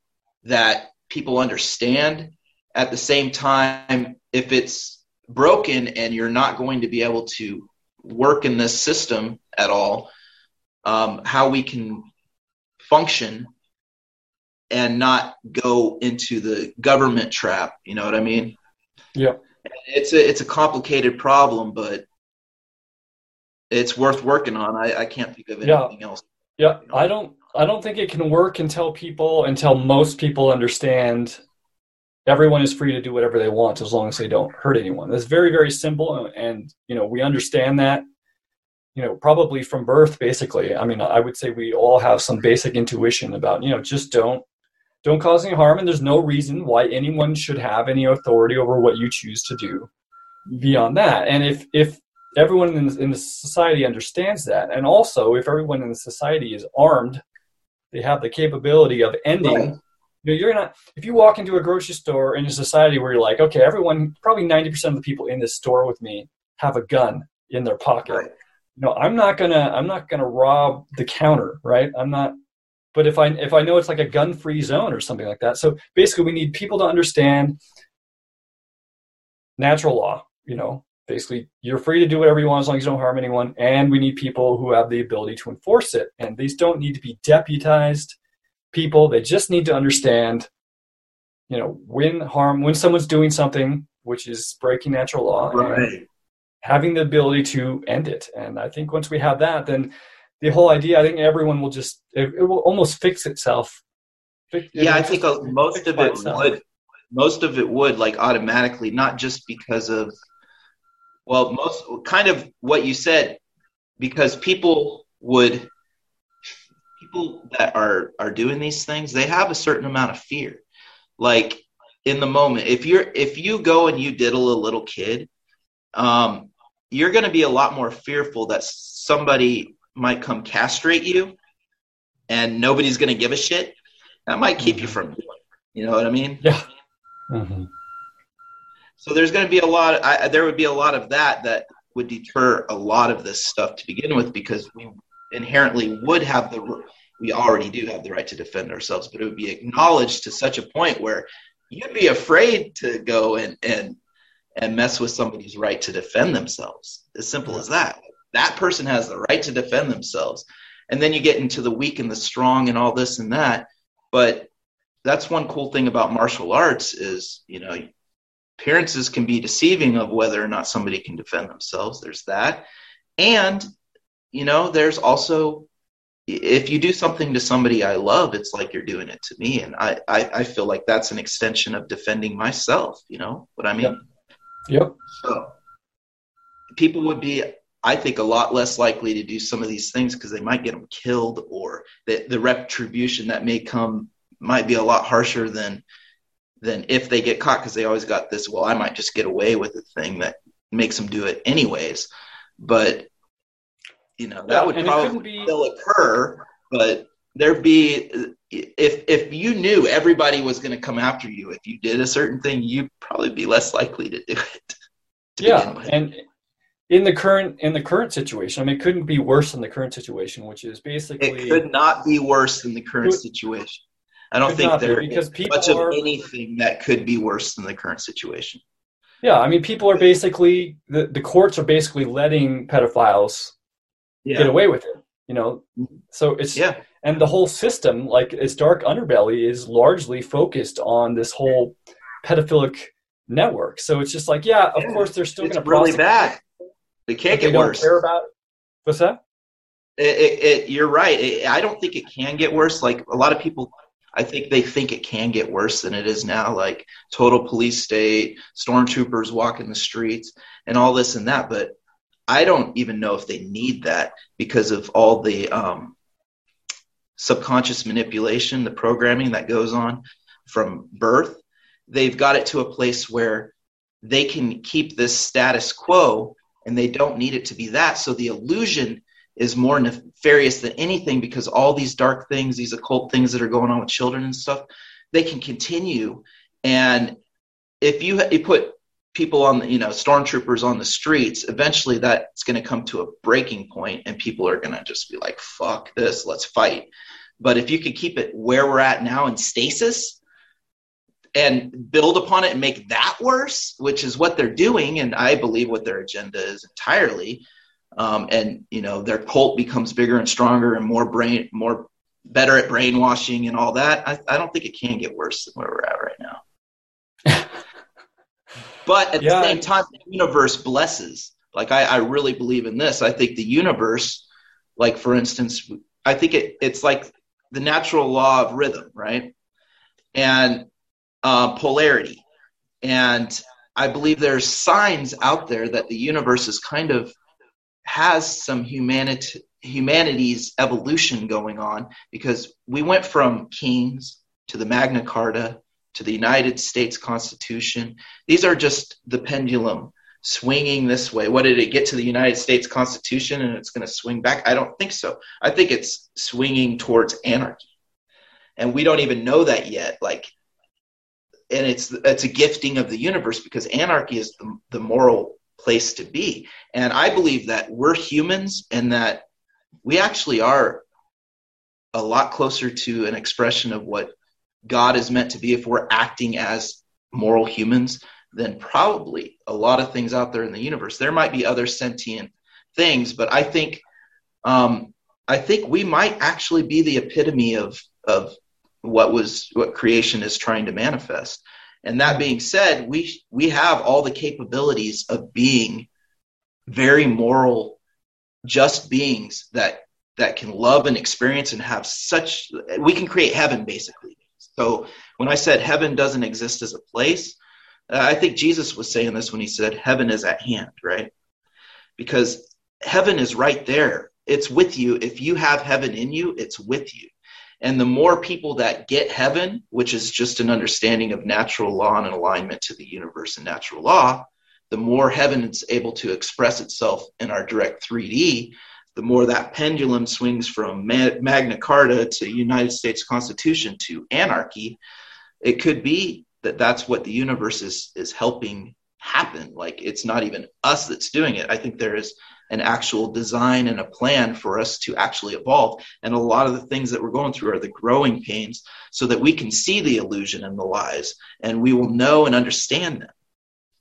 that people understand. At the same time, if it's broken and you're not going to be able to work in this system at all, um, how we can function and not go into the government trap. You know what I mean? Yeah. It's a it's a complicated problem, but it's worth working on. I, I can't think of anything yeah. else. Yeah, I don't I don't think it can work until people until most people understand everyone is free to do whatever they want as long as they don't hurt anyone. That's very very simple and you know we understand that you know probably from birth basically. I mean I would say we all have some basic intuition about you know just don't don't cause any harm and there's no reason why anyone should have any authority over what you choose to do beyond that. And if if everyone in, in the society understands that and also if everyone in the society is armed they have the capability of ending. Right. You know, you're not if you walk into a grocery store in a society where you're like, okay, everyone, probably ninety percent of the people in this store with me have a gun in their pocket. Right. You know, I'm not gonna I'm not gonna rob the counter, right? I'm not. But if I if I know it's like a gun free zone or something like that, so basically we need people to understand natural law. You know, basically you're free to do whatever you want as long as you don't harm anyone and we need people who have the ability to enforce it. And these don't need to be deputized people. They just need to understand you know when harm when someone's doing something which is breaking natural law right. having the ability to end it. And i think once we have that then the whole idea i think everyone will just it, it will almost fix itself. Yeah, I think most of it would. Most of it would like automatically, not just because of, well, most kind of what you said, because people would, people that are are doing these things, they have a certain amount of fear, like in the moment. If you're if you go and you diddle a little kid, um, you're going to be a lot more fearful that somebody might come castrate you, and nobody's going to give a shit that might keep you from doing it. You know what I mean? Yeah. Mm-hmm. So there's going to be a lot. I, there would be a lot of that that would deter a lot of this stuff to begin with because we inherently would have the we already do have the right to defend ourselves, but it would be acknowledged to such a point where you'd be afraid to go and and and mess with somebody's right to defend themselves. As simple as that. That person has the right to defend themselves. And then you get into the weak and the strong and all this and that. But that's one cool thing about martial arts is, you know, appearances can be deceiving of whether or not somebody can defend themselves. There's that. And, you know, there's also if you do something to somebody I love, it's like you're doing it to me. And I, I, I feel like that's an extension of defending myself. You know what I mean? Yep. yep. So people would be I think a lot less likely to do some of these things because they might get them killed or the, the retribution that may come might be a lot harsher than than if they get caught because they always got this well i might just get away with the thing that makes them do it anyways but you know that yeah, would probably be... still occur but there'd be if if you knew everybody was going to come after you if you did a certain thing you'd probably be less likely to do it <laughs> to yeah and in the current in the current situation. I mean, it couldn't be worse than the current situation, which is basically it could not be worse than the current situation. I don't think there is much of anything that could be worse than the current situation. Yeah, I mean, people are basically the, the courts are basically letting pedophiles yeah. get away with it. You know, so it's yeah, and the whole system, like its dark underbelly, is largely focused on this whole pedophilic network. So it's just like, yeah, of yeah, course they're still going to really bad it can't get worse. Care about what's that? It, it, it, you're right. I don't think it can get worse. Like a lot of people, I think they think it can get worse than it is now. Like total police state, stormtroopers walking the streets, and all this and that. But I don't even know if they need that because of all the um, subconscious manipulation, the programming that goes on from birth. They've got it to a place where they can keep this status quo and they don't need it to be that. So the illusion is more nefarious than anything because all these dark things, these occult things that are going on with children and stuff, they can continue. And if you, you put people on you know, stormtroopers on the streets, eventually that's going to come to a breaking point and people are going to just be like, fuck this, let's fight. But if you could keep it where we're at now in stasis, and build upon it and make that worse, which is what they're doing, and I believe what their agenda is entirely. Um, and you know their cult becomes bigger and stronger and more brain, more better at brainwashing and all that. I, I don't think it can get worse than where we're at right now. <laughs> but at yeah, the same time, the universe blesses. Like I, I really believe in this. I think the universe, like for instance, I think it, it's like the natural law of rhythm, right? And uh, polarity. And I believe there's signs out there that the universe is kind of has some humanity humanity's evolution going on because we went from kings to the Magna Carta to the United States Constitution. These are just the pendulum swinging this way. What did it get to the United States Constitution and it's going to swing back? I don't think so. I think it's swinging towards anarchy. And we don't even know that yet. Like and it's it's a gifting of the universe because anarchy is the, the moral place to be and i believe that we're humans and that we actually are a lot closer to an expression of what god is meant to be if we're acting as moral humans than probably a lot of things out there in the universe there might be other sentient things but i think um, i think we might actually be the epitome of of what was what creation is trying to manifest. And that being said, we we have all the capabilities of being very moral, just beings that that can love and experience and have such we can create heaven basically So when I said heaven doesn't exist as a place, uh, I think Jesus was saying this when he said heaven is at hand, right? Because heaven is right there. It's with you. If you have heaven in you, it's with you. And the more people that get heaven, which is just an understanding of natural law and an alignment to the universe and natural law, the more heaven is able to express itself in our direct 3D, the more that pendulum swings from Magna Carta to United States Constitution to anarchy, it could be that that's what the universe is is helping happen. Like it's not even us that's doing it. I think there is an actual design and a plan for us to actually evolve. And a lot of the things that we're going through are the growing pains so that we can see the illusion and the lies and we will know and understand them.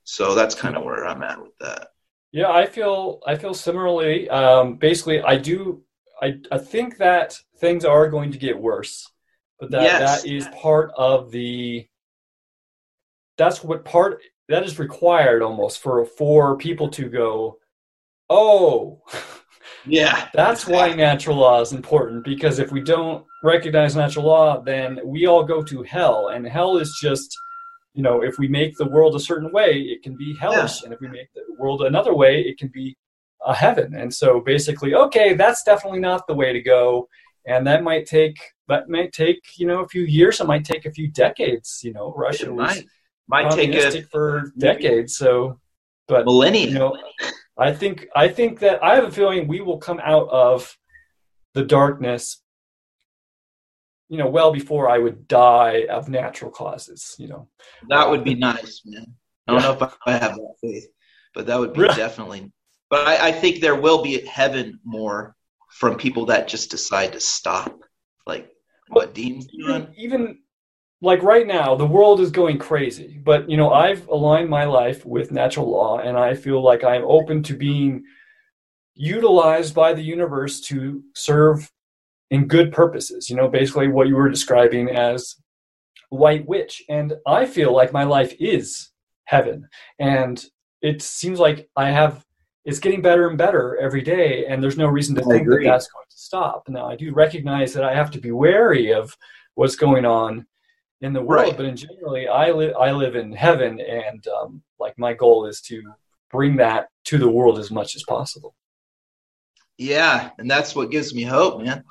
So that's kind of where I'm at with that. Yeah, I feel I feel similarly. Um, basically, I do. I I think that things are going to get worse, but that yes. that is part of the. That's what part that is required almost for for people to go oh, yeah, <laughs> that's why natural law is important because if we don't recognize natural law, then we all go to hell, and hell is just you know if we make the world a certain way, it can be hellish, yeah. and if we make the world another way, it can be a heaven. And so basically, okay, that's definitely not the way to go, and that might take that might take you know a few years, it might take a few decades. You know, Russia was might take a, for decades, so but millennia. You know, I think I think that I have a feeling we will come out of the darkness you know well before I would die of natural causes you know that would be uh, nice man I don't yeah. know if I have that faith but that would be really? definitely but I, I think there will be heaven more from people that just decide to stop like what Dean's doing even like right now the world is going crazy but you know i've aligned my life with natural law and i feel like i'm open to being utilized by the universe to serve in good purposes you know basically what you were describing as white witch and i feel like my life is heaven and it seems like i have it's getting better and better every day and there's no reason to I think agree. that that's going to stop now i do recognize that i have to be wary of what's going on in the world, right. but in generally, I live I live in heaven, and um, like my goal is to bring that to the world as much as possible. Yeah, and that's what gives me hope, man,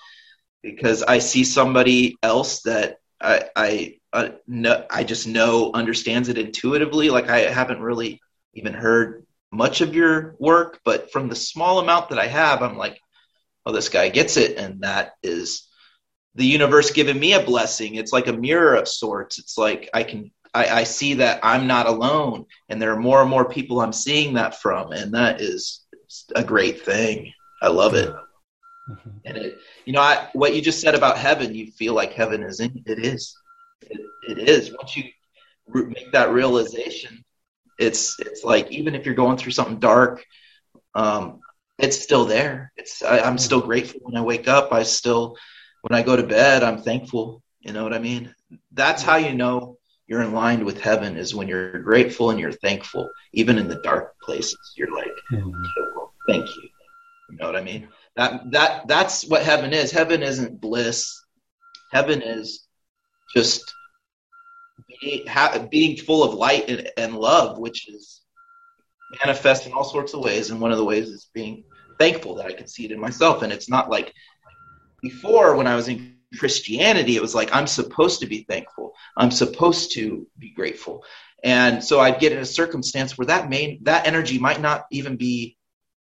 because I see somebody else that I I uh, know, I just know understands it intuitively. Like I haven't really even heard much of your work, but from the small amount that I have, I'm like, oh, this guy gets it, and that is the universe giving me a blessing. It's like a mirror of sorts. It's like I can I, I, see that I'm not alone, and there are more and more people I'm seeing that from, and that is a great thing. I love it. Mm-hmm. And it, you know, I, what you just said about heaven, you feel like heaven is in. It is. It, it is. Once you make that realization, it's it's like even if you're going through something dark, um, it's still there. It's I, I'm still grateful when I wake up. I still when I go to bed, I'm thankful. You know what I mean? That's how you know you're in line with heaven is when you're grateful and you're thankful, even in the dark places. You're like, mm-hmm. well, thank you. You know what I mean? That that that's what heaven is. Heaven isn't bliss. Heaven is just being, ha- being full of light and, and love, which is manifest in all sorts of ways. And one of the ways is being thankful that I can see it in myself. And it's not like before when I was in Christianity, it was like, I'm supposed to be thankful. I'm supposed to be grateful. And so I'd get in a circumstance where that main, that energy might not even be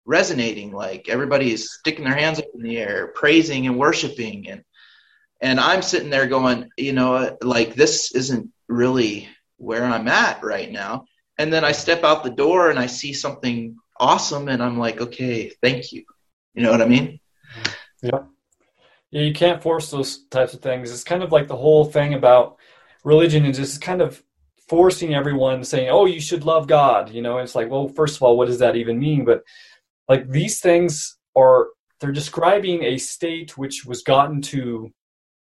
resonating. Like everybody is sticking their hands up in the air, praising and worshiping. And, and I'm sitting there going, you know, like this isn't really where I'm at right now. And then I step out the door and I see something awesome and I'm like, okay, thank you. You know what I mean? Yeah you can't force those types of things. It's kind of like the whole thing about religion is just kind of forcing everyone saying, "Oh, you should love God." You know, it's like, well, first of all, what does that even mean? But like these things are they're describing a state which was gotten to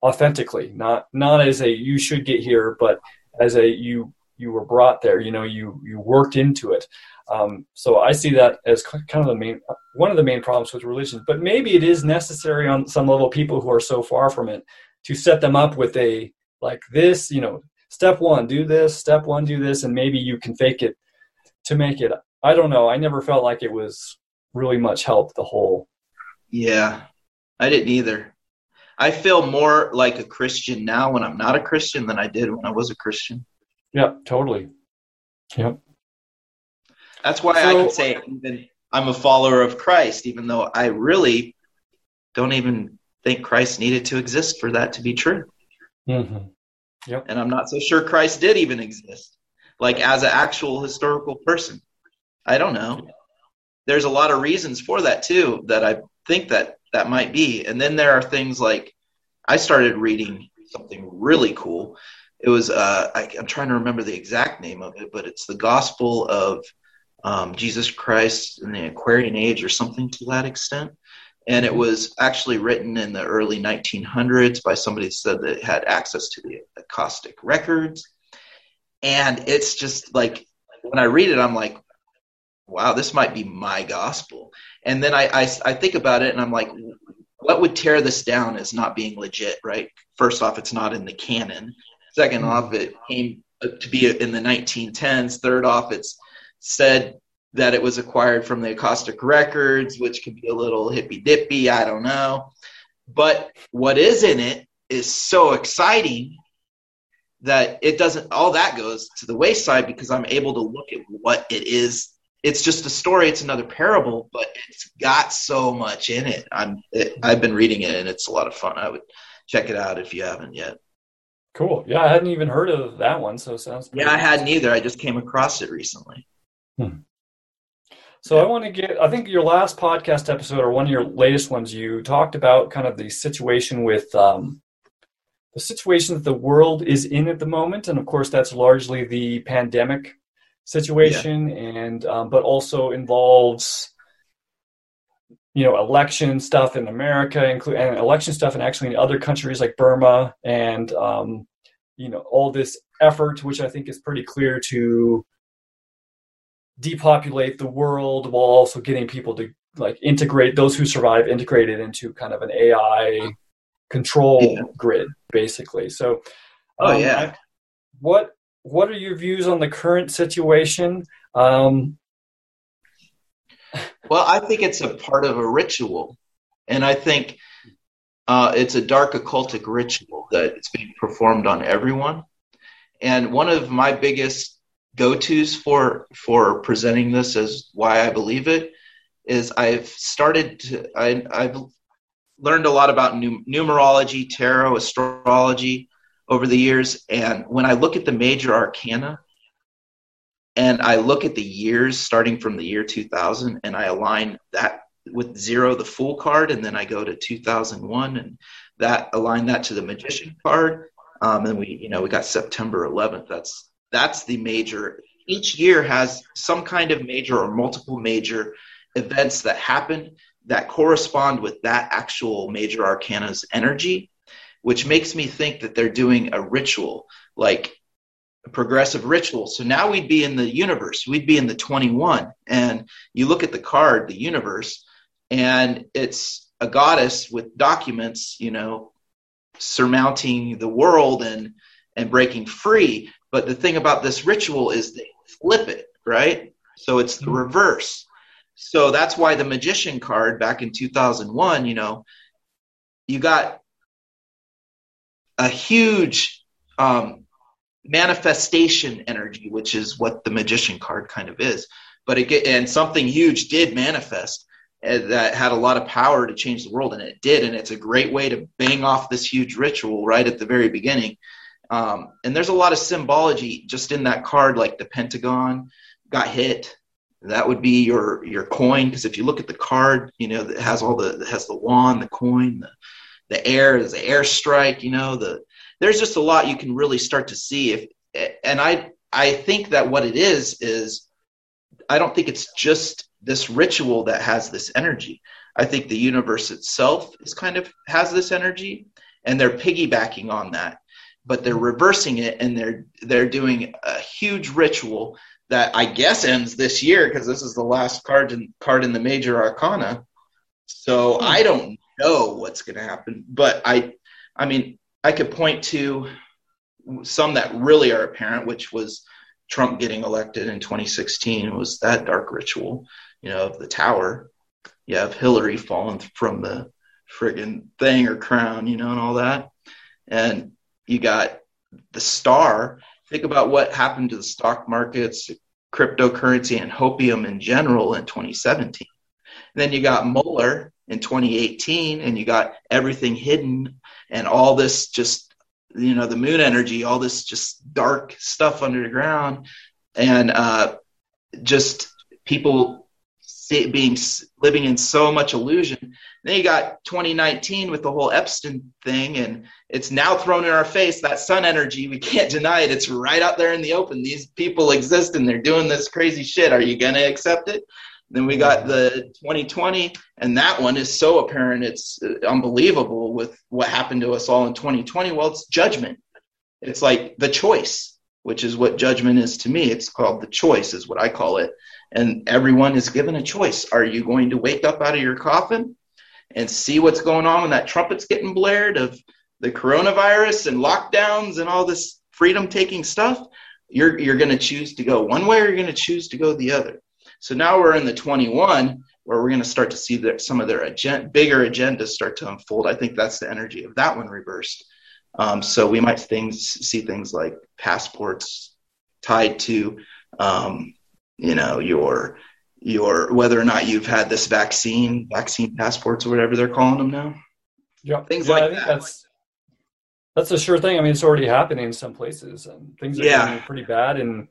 authentically, not not as a you should get here, but as a you you were brought there. You know, you you worked into it. Um, so I see that as kind of the main one of the main problems with religion. But maybe it is necessary on some level, people who are so far from it, to set them up with a like this, you know, step one, do this, step one, do this, and maybe you can fake it to make it. I don't know. I never felt like it was really much help the whole. Yeah, I didn't either. I feel more like a Christian now when I'm not a Christian than I did when I was a Christian. Yep, totally. Yep. That's why so, I can say even I'm a follower of Christ, even though I really don't even think Christ needed to exist for that to be true. Mm-hmm. Yep. And I'm not so sure Christ did even exist, like as an actual historical person. I don't know. There's a lot of reasons for that too that I think that that might be. And then there are things like I started reading something really cool. It was uh, I, am trying to remember the exact name of it, but it's the Gospel of um, Jesus Christ in the Aquarian Age or something to that extent. And it was actually written in the early 1900s by somebody who said that had access to the akashic records. And it's just like when I read it, I'm like, wow, this might be my gospel. And then I, I, I think about it and I'm like, what would tear this down as not being legit, right? First off, it's not in the canon. 2nd mm-hmm. off, it came to be in the 1910s. Third off, it's said that it was acquired from the akashic records, which could be a little hippy dippy. I don't know. But what is in it is so exciting that it doesn't, all that goes to the wayside because I'm able to look at what it is. It's just a story it's another parable but it's got so much in it. I'm it, i've been reading it and it's a lot of fun. I would check it out if you haven't yet. Cool. Yeah i hadn't even heard of that one so sounds yeah i hadn't either. I just came across it recently hmm. so i want to get i think your last podcast episode or one of your latest ones you talked about kind of the situation with um, the situation that the world is in at the moment and of course that's largely the pandemic situation, yeah. and um, but also involves you know election stuff in America, include and election stuff, and actually in other countries like Burma, and um, you know all this effort, which I think is pretty clear to depopulate the world while also getting people to like integrate those who survive integrated into kind of an AI control yeah. grid, basically. So, oh um, yeah, I, what what are your views on the current situation? Um, well, I think it's a part of a ritual, and I think uh, it's a dark occultic ritual that it's being performed on everyone. And one of my biggest go-tos for for presenting this as why I believe it is I've started to I, I've learned a lot about numerology, tarot, astrology, over the years. And when I look at the major arcana and I look at the years starting from the year 2000 and I align that with zero, the Fool card, and then I go to 2001 and that align that to the magician card. Um, and we, you know, we got September 11th. That's that's the major. Each year has some kind of major or multiple major events that happen that correspond with that actual major arcana's energy which makes me think that they're doing a ritual, like a progressive ritual. So now we'd be in the universe, we'd be in the 21. And you look at the card, the universe, and it's a goddess with documents, you know, surmounting the world and and breaking free. But the thing about this ritual is they flip it, right? So it's the reverse. So that's why the magician card back in 2001, you know, you got a huge um, manifestation energy, which is what the magician card kind of is. But it and something huge did manifest uh, that had a lot of power to change the world, and it did. And it's a great way to bang off this huge ritual right at the very beginning. Um, and there's a lot of symbology just in that card, like the Pentagon got hit. That would be your your coin, because if you look at the card, you know, it has all the has the wand, the coin, the the air, is the airstrike, you know, the there's just a lot you can really start to see if and I I think that what it is is I don't think it's just this ritual that has this energy. I think the universe itself is kind of has this energy and they're piggybacking on that. But they're reversing it and they're they're doing a huge ritual that I guess ends this year because this is the last card in card in the major arcana. So hmm. I don't know what's going to happen. But I, I mean, I could point to some that really are apparent, which was Trump getting elected in 2016 was that dark ritual, you know, of the tower. You have Hillary falling from the friggin' thing or crown, you know, and all that. And you got the star. Think about what happened to the stock markets, cryptocurrency, and hopium in general in 2017. And then you got Mueller in 2018, and you got everything hidden and all this just, you know, the moon energy, all this just dark stuff under the ground. And uh, just people being living in so much illusion. Then you got 2019 with the whole Epstein thing, and it's now thrown in our face that sun energy. We can't deny it. It's right out there in the open. These people exist, and they're doing this crazy shit. Are you gonna accept it? Then we got the 2020, and that one is so apparent. It's uh, unbelievable with what happened to us all in 2020. Well, it's judgment. It's like the choice, which is what judgment is to me. It's called the choice, is what I call it and everyone is given a choice. Are you going to wake up out of your coffin and see what's going on when that trumpet's getting blared of the coronavirus and lockdowns and all this freedom taking stuff? You're, you're going to choose to go one way or you're going to choose to go the other. So now we're in the 21 where we're going to start to see that some of their agenda, bigger agendas start to unfold. I think that's the energy of that one reversed. Um, so we might things, see things like passports tied to um, you know your your whether or not you've had this vaccine vaccine passports or whatever they're calling them now? Yeah. Things yeah, like that. that's that's a sure thing. I mean it's already happening in some places and things are yeah. getting pretty bad and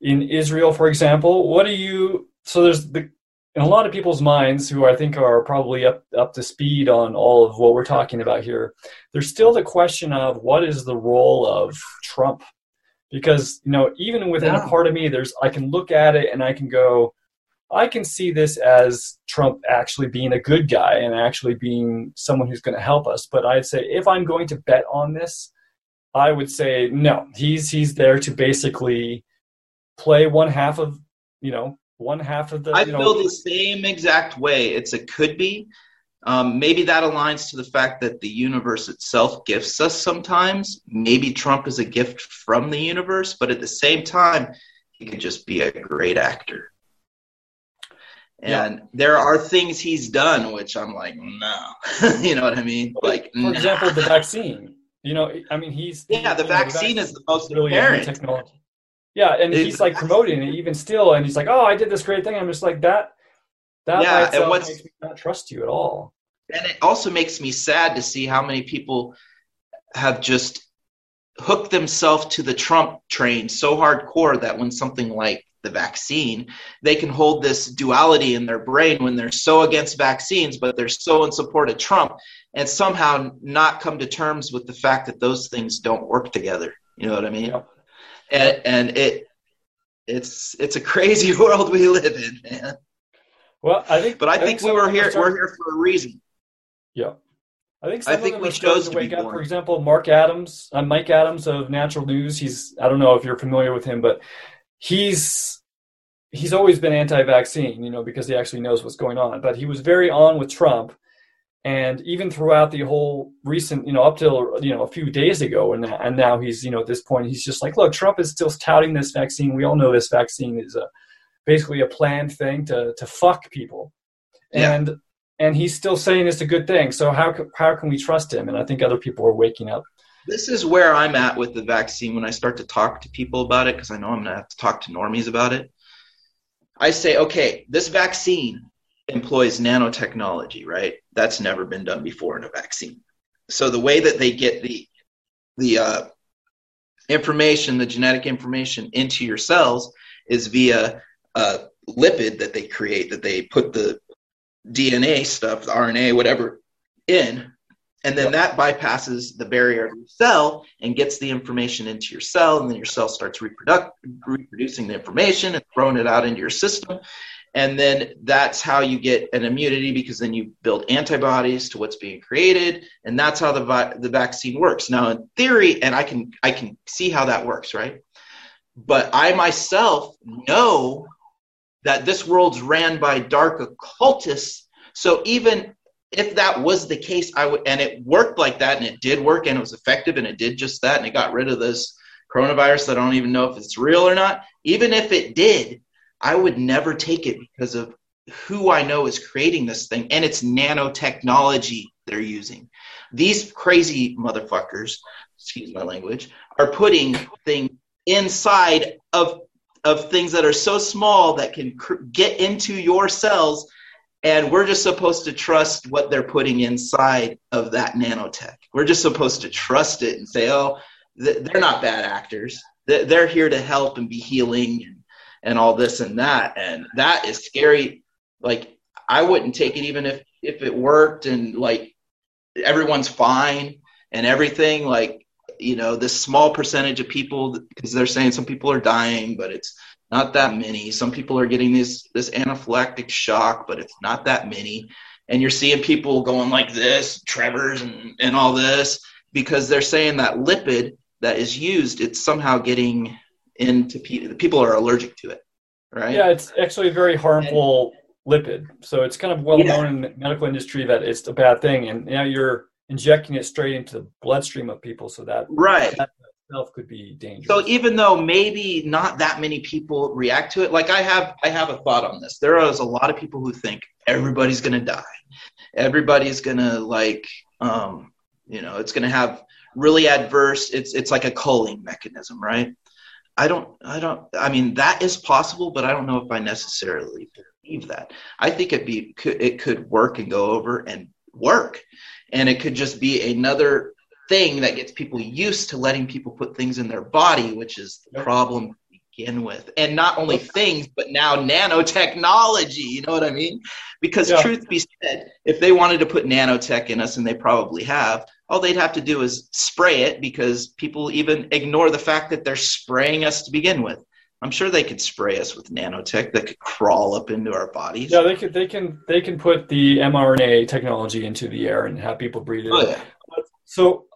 in israel for example. What do you so there's the in a lot of people's minds who i think are probably up up to speed on all of what we're talking about here there's still the question of what is the role of trump? Because you know even within yeah. a part of me there's i can look at it and i can go i can see this as trump actually being a good guy and actually being someone who's going to help us but i'd say if i'm going to bet on this i would say no he's he's there to basically play one half of you know one half of the i feel know, the same exact way it's a could be um, maybe that aligns to the fact that the universe itself gifts us sometimes. Maybe Trump is a gift from the universe, but at the same time, he could just be a great actor. And yeah. there are things he's done which I'm like, no. <laughs> you know what I mean? Like, for nah. example, the vaccine. You know, I mean, he's yeah. The vaccine is the most really apparent technology. Yeah, and he's like promoting it even still, and he's like, "Oh, I did this great thing." I'm just like that that yeah, and what's, makes me not trust you at all. And it also makes me sad to see how many people have just hooked themselves to the Trump train so hardcore that when something like the vaccine, they can hold this duality in their brain when they're so against vaccines, but they're so in support of Trump, and somehow not come to terms with the fact that those things don't work together. You know what I mean? And, and it it's it's a crazy <laughs> world we live in, man. Well, I think, but I, I think, think we were here. We're here for a reason. Yeah, I think some I think we chose to wake up. For example, Mark Adams, uh, Mike Adams of Natural News. He's I don't know if you're familiar with him, but he's he's always been anti-vaccine, you know, because he actually knows what's going on. But he was very on with Trump, and even throughout the whole recent, you know, up till you know a few days ago, and and now he's you know at this point he's just like, look, Trump is still touting this vaccine. We all know this vaccine is a basically a planned thing to to fuck people, yeah. and and he's still saying it's a good thing. So how how can we trust him? And I think other people are waking up. This is where I'm at with the vaccine when I start to talk to people about it because I know I'm gonna have to talk to normies about it. I say, okay, this vaccine employs nanotechnology, right? That's never been done before in a vaccine. So the way that they get the the uh, information, the genetic information into your cells is via uh, lipid that they create that they put the DNA stuff, the RNA, whatever, in, and then that bypasses the barrier of the cell and gets the information into your cell, and then your cell starts reproduc- reproducing the information and throwing it out into your system. And then that's how you get an immunity because then you build antibodies to what's being created, and that's how the vi- the vaccine works. Now, in theory, and I can I can see how that works, right? But I myself know that this world's ran by dark occultists. So even if that was the case, I would, and it worked like that, and it did work, and it was effective, and it did just that, and it got rid of this coronavirus that I don't even know if it's real or not. Even if it did, I would never take it because of who I know is creating this thing, and it's nanotechnology they're using. These crazy motherfuckers, excuse my language, are putting things inside of of things that are so small that can cr- get into your cells and we're just supposed to trust what they're putting inside of that nanotech. We're just supposed to trust it and say, oh, they're not bad actors. They're here to help and be healing and, and all this and that. And that is scary. Like, I wouldn't take it even if, if it worked and like everyone's fine and everything. Like, you know, this small percentage of people, because they're saying some people are dying, but it's not that many. Some people are getting this this anaphylactic shock, but it's not that many. And you're seeing people going like this, Trevor's and, and all this, because they're saying that lipid that is used, it's somehow getting into people. People are allergic to it, right? Yeah, it's actually a very harmful and, lipid. So it's kind of well yeah. known in the medical industry that it's a bad thing, and now you're injecting it straight into the bloodstream of people, so that right. That, itself could be dangerous. So even though maybe not that many people react to it, like I have, I have a thought on this. There is a lot of people who think everybody's going to die, everybody's going to like, um, you know, it's going to have really adverse. It's it's like a culling mechanism, right? I don't, I don't. I mean, that is possible, but I don't know if I necessarily believe that. I think it be could, it could work and go over and work, and it could just be another thing that gets people used to letting people put things in their body, which is the problem to begin with. And not only things, but now nanotechnology. You know what I mean? Because yeah. truth be said, if they wanted to put nanotech in us, and they probably have, all they'd have to do is spray it because people even ignore the fact that they're spraying us to begin with. I'm sure they could spray us with nanotech that could crawl up into our bodies. Yeah, they could. They can. They can put the mRNA technology into the air and have people breathe it. Oh, yeah. So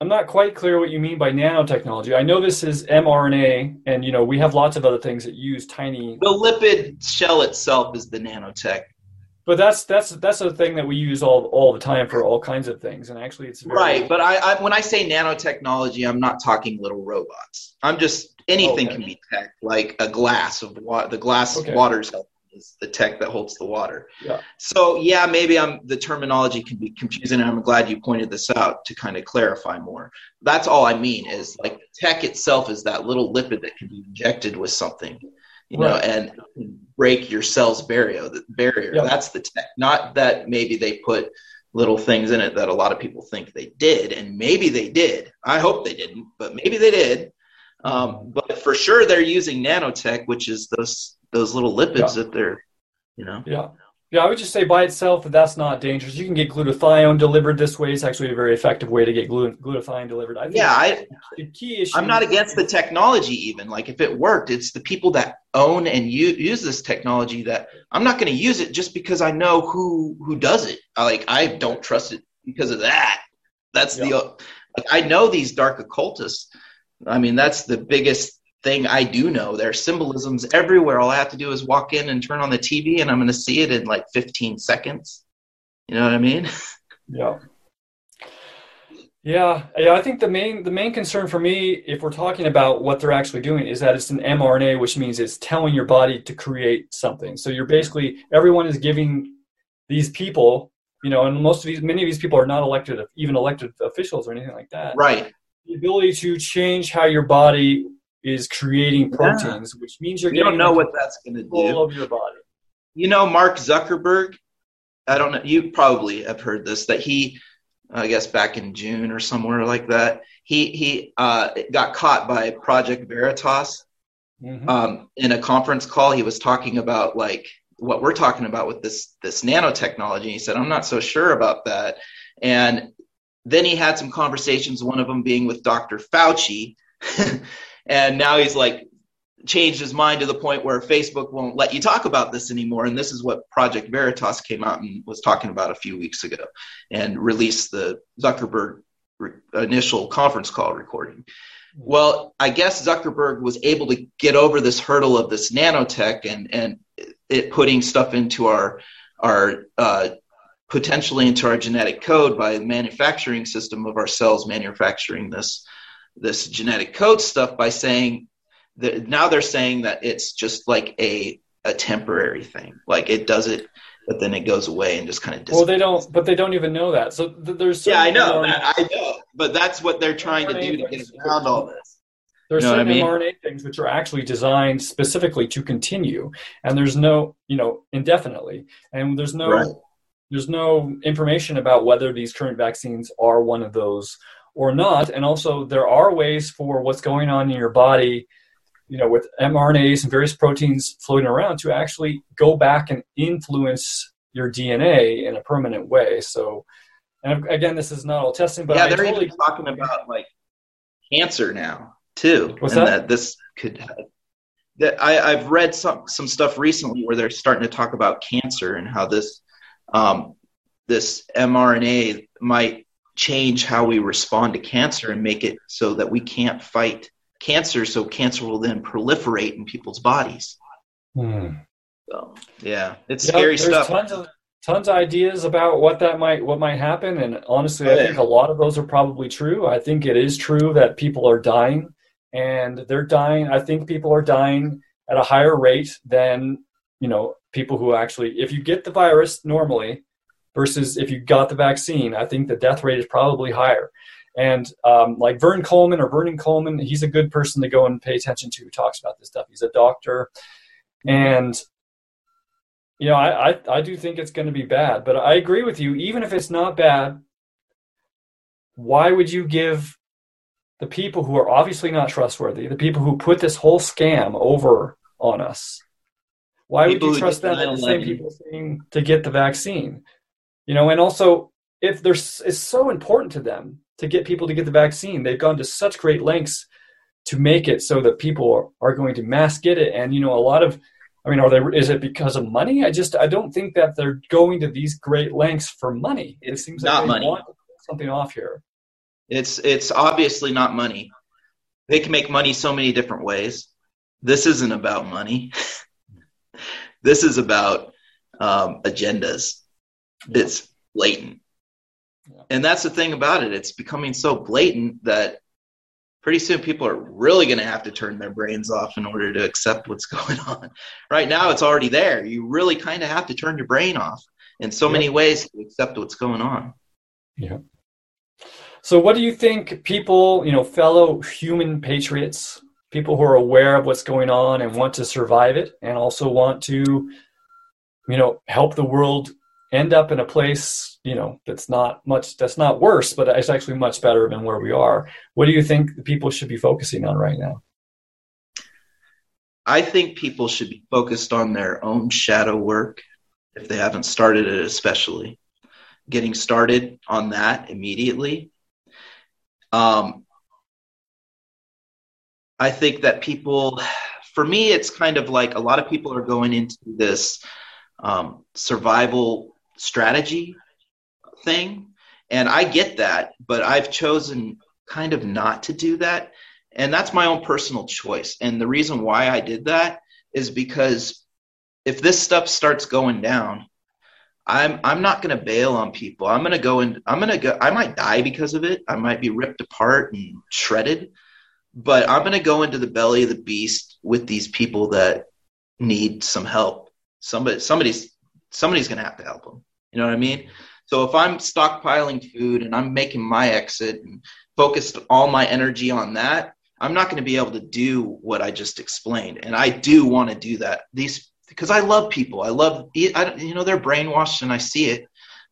I'm not quite clear what you mean by nanotechnology. I know this is mRNA, and you know we have lots of other things that use tiny. The lipid shell itself is the nanotech. But that's that's that's a thing that we use all all the time for all kinds of things, and actually it's very... right. But I, I, when I say nanotechnology, I'm not talking little robots. I'm just anything okay. can be tech, like a glass of water. The glass okay. of water is is the tech that holds the water. Yeah. So yeah, maybe I'm the terminology can be confusing, and I'm glad you pointed this out to kind of clarify more. That's all I mean is like tech itself is that little lipid that can be injected with something, you right. know, and break your cell's barrier. The barrier. Yeah. That's the tech. Not that maybe they put little things in it that a lot of people think they did, and maybe they did. I hope they didn't, but maybe they did. Um, but for sure, they're using nanotech, which is those those little lipids yeah. that they're, you know. Yeah. Yeah, I would just say by itself that that's not dangerous. You can get glutathione delivered this way. It's actually a very effective way to get glutathione delivered. I yeah, I, the key issue. I'm not against the technology. Even like if it worked, it's the people that own and use, use this technology that I'm not going to use it just because I know who who does it. I, like I don't trust it because of that. That's yeah. the. Like, I know these dark occultists. I mean, that's the biggest thing I do know. There are symbolisms everywhere. All I have to do is walk in and turn on the TV, and I'm going to see it in like 15 seconds. You know what I mean? Yeah. Yeah, yeah. I think the main the main concern for me, if we're talking about what they're actually doing, is that it's an mRNA, which means it's telling your body to create something. So you're basically everyone is giving these people, you know, and most of these, many of these people are not elected, even elected officials or anything like that. Right. The ability to change how your body is creating proteins, yeah. which means you're you don't know what that's going to do of your body. You know, Mark Zuckerberg. I don't know. You probably have heard this that he, I guess, back in June or somewhere like that, he he uh, got caught by Project Veritas mm-hmm. um, in a conference call. He was talking about like what we're talking about with this this nanotechnology. He said, "I'm not so sure about that," and then he had some conversations. One of them being with Dr. Fauci. <laughs> and now he's like changed his mind to the point where Facebook won't let you talk about this anymore. And this is what Project Veritas came out and was talking about a few weeks ago and released the Zuckerberg re- initial conference call recording. Well, I guess Zuckerberg was able to get over this hurdle of this nanotech and, and it putting stuff into our, our, uh, potentially into our genetic code by the manufacturing system of our cells manufacturing this this genetic code stuff by saying that now they're saying that it's just like a a temporary thing like it does it but then it goes away and just kind of Disappears. well they don't but they don't even know that so th- there's yeah i know that, i know but that's what they're trying to do to get around all this there's you know certain I mean? mRNA things which are actually designed specifically to continue, and there's no, you know, indefinitely, and there's no, right. there's no information about whether these current vaccines are one of those or not. And also, there are ways for what's going on in your body, you know, with mRNAs and various proteins floating around to actually go back and influence your DNA in a permanent way. So, and again, this is not all testing, but yeah, they're totally even talking about like cancer now too. What's and that? that this could that I, I've read some some stuff recently where they're starting to talk about cancer and how this um, this mRNA might change how we respond to cancer and make it so that we can't fight cancer, so cancer will then proliferate in people's bodies. Hmm. So, yeah, it's yeah, scary stuff. Tons of, tons of ideas about what that might what might happen, and honestly, I think a lot of those are probably true. I think it is true that people are dying and they're dying. I think people are dying at a higher rate than you know people who actually, if you get the virus normally versus if you got the vaccine, I think the death rate is probably higher. And um, like Vern Coleman or Vernon Coleman, he's a good person to go and pay attention to who talks about this stuff. He's a doctor, and you know I, I, I do think it's going to be bad. But I agree with you. Even if it's not bad, why would you give the people who are obviously not trustworthy, the people who put this whole scam over on us. Why people would you trust them? The same people saying to get the vaccine, you know, and also if there's it's so important to them to get people to get the vaccine, they've gone to such great lengths to make it so that people are, going to mass get it. And you know, a lot of, I mean, are they? Is it because of money? I just I don't think that they're going to these great lengths for money. It seems like not money. something off here. It's it's obviously not money. They can make money so many different ways. This isn't about money. <laughs> this is about um, agendas. It's blatant. Yeah. And that's the thing about it. It's becoming so blatant that pretty soon people are really going to have to turn their brains off in order to accept what's <laughs> going on. Right now, it's already there. You really kind of have to turn your brain off in so yeah. many ways to accept what's going on. Yeah. So, what do you think people, you know, fellow human patriots, people who are aware of what's going on and want to survive it and also want to, you know, help the world end up in a place, you know, that's not much, that's not worse, but it's actually much better than where we are. What do you think people should be focusing on right now? I think people should be focused on their own shadow work if they haven't started it, especially getting started on that immediately um, I think that people, for me, it's kind of like a lot of people are going into this um, survival strategy thing. And I get that, but I've chosen kind of not to do that. And that's my own personal choice. And the reason why I did that is because if this stuff starts going down, I'm I'm not going to bail on people. I'm going to go and I'm going to go. I might die because of it. I might be ripped apart and shredded, but I'm going to go into the belly of the beast with these people that need some help. Somebody somebody's somebody's going to have to help them. You know what I mean? So if I'm stockpiling food and I'm making my exit and focused all my energy on that, I'm not going to be able to do what I just explained. And I do want to do that. These because I love people. I love, I, you know, they're brainwashed and I see it,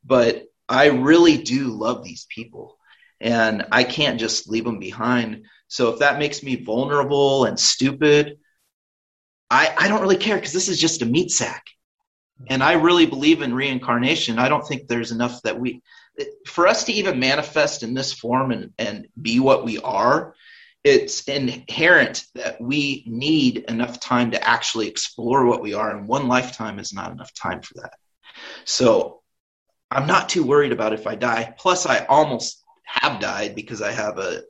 but I really do love these people and I can't just leave them behind. So if that makes me vulnerable and stupid, I, I don't really care because this is just a meat sack. And I really believe in reincarnation. I don't think there's enough that we, for us to even manifest in this form and, and be what we are, it's inherent that we need enough time to actually explore what we are. And one lifetime is not enough time for that. So i'm not too worried about if i die. Plus i almost have died because i have a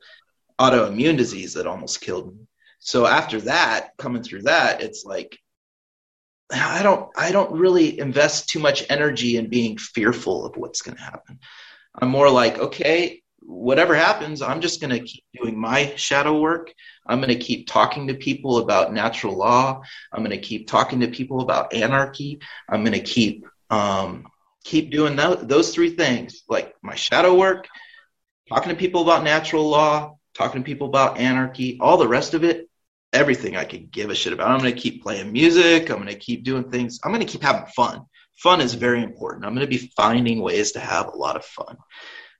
autoimmune disease that almost killed me. So after that coming through that it's like I don't I don't really invest too much energy in being fearful of what's going to happen. I'm more like, okay, whatever happens, I'm just going to keep doing my shadow work. I'm going to keep talking to people about natural law. I'm going to keep talking to people about anarchy. I'm going to keep um, keep doing that, those three things, like my shadow work, talking to people about natural law, talking to people about anarchy, all the rest of it, everything I could give a shit about. I'm going to keep playing music. I'm going to keep doing things. I'm going to keep having fun. Fun is very important. I'm going to be finding ways to have a lot of fun.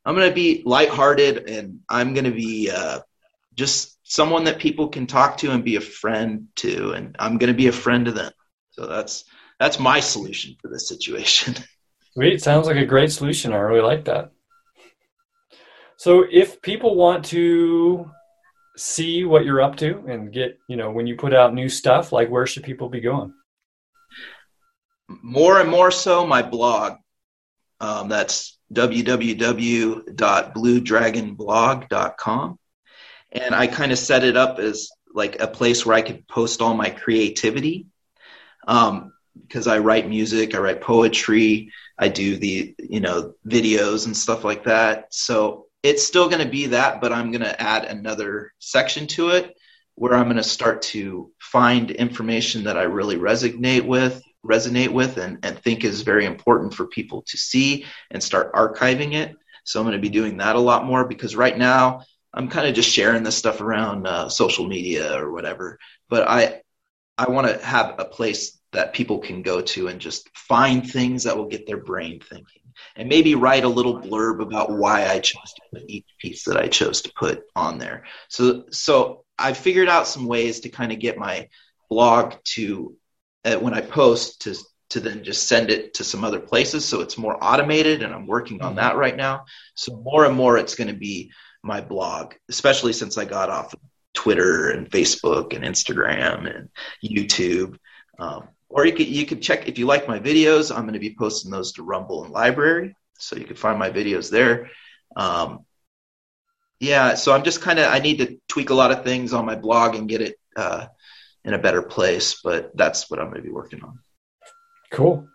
I'm going to be lighthearted and I'm going to be uh, just someone that people can talk to and be a friend to. And I'm going to be a friend to them. So that's, that's my solution for this situation. <laughs> Sweet. Sounds like a great solution. I really like that. So if people want to see what you're up to and get, you know, when you put out new stuff, like where should people be going? More and more so my blog. Um, that's www.bluedragonblog.com. And I kind of set it up as like a place where I could post all my creativity. Um, because I write music, I write poetry, I do the, you know, videos and stuff like that. So it's still going to be that, but I'm going to add another section to it where I'm going to start to find information that I really resonate with, resonate with, and, and think is very important for people to see and start archiving it. So I'm going to be doing that a lot more because right now I'm kind of just sharing this stuff around uh, social media or whatever. But I I want to have a place that people can go to and just find things that will get their brain thinking and maybe write a little blurb about why I chose to put each piece that I chose to put on there. So, so I figured out some ways to kind of get my blog to uh, when I post to to then just send it to some other places so it's more automated and I'm working on that right now. So more and more it's going to be my blog, especially since I got off of Twitter and Facebook and Instagram and YouTube. Um, or you could you could check if you like my videos. I'm going to be posting those to Rumble and LBRY, so you can find my videos there. Um, yeah, so I'm just kind of I need to tweak a lot of things on my blog and get it uh, in a better place, but that's what I'm going to be working on. Cool.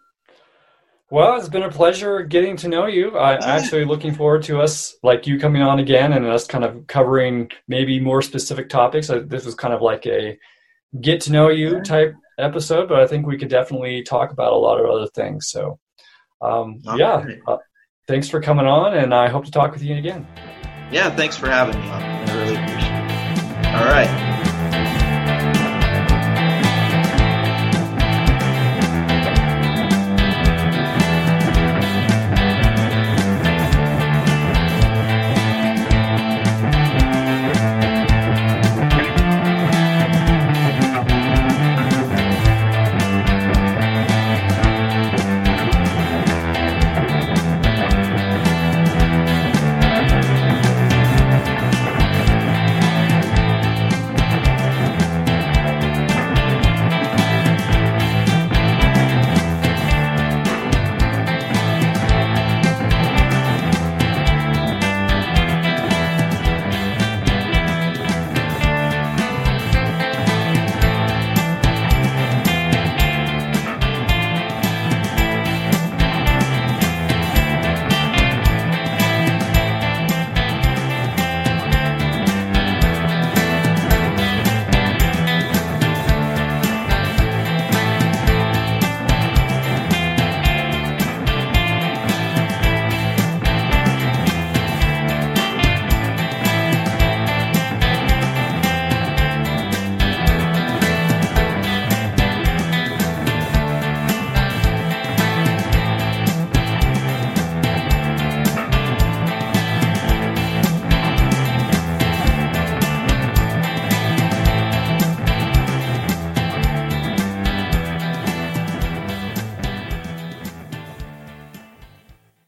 Well, it's been a pleasure getting to know you. I'm actually looking forward to us, like you coming on again and us kind of covering maybe more specific topics. This was kind of like a get to know you type episode, but I think we could definitely talk about a lot of other things. So, um, yeah, uh, thanks for coming on, and I hope to talk with you again. Yeah, thanks for having me. I really appreciate it. All right.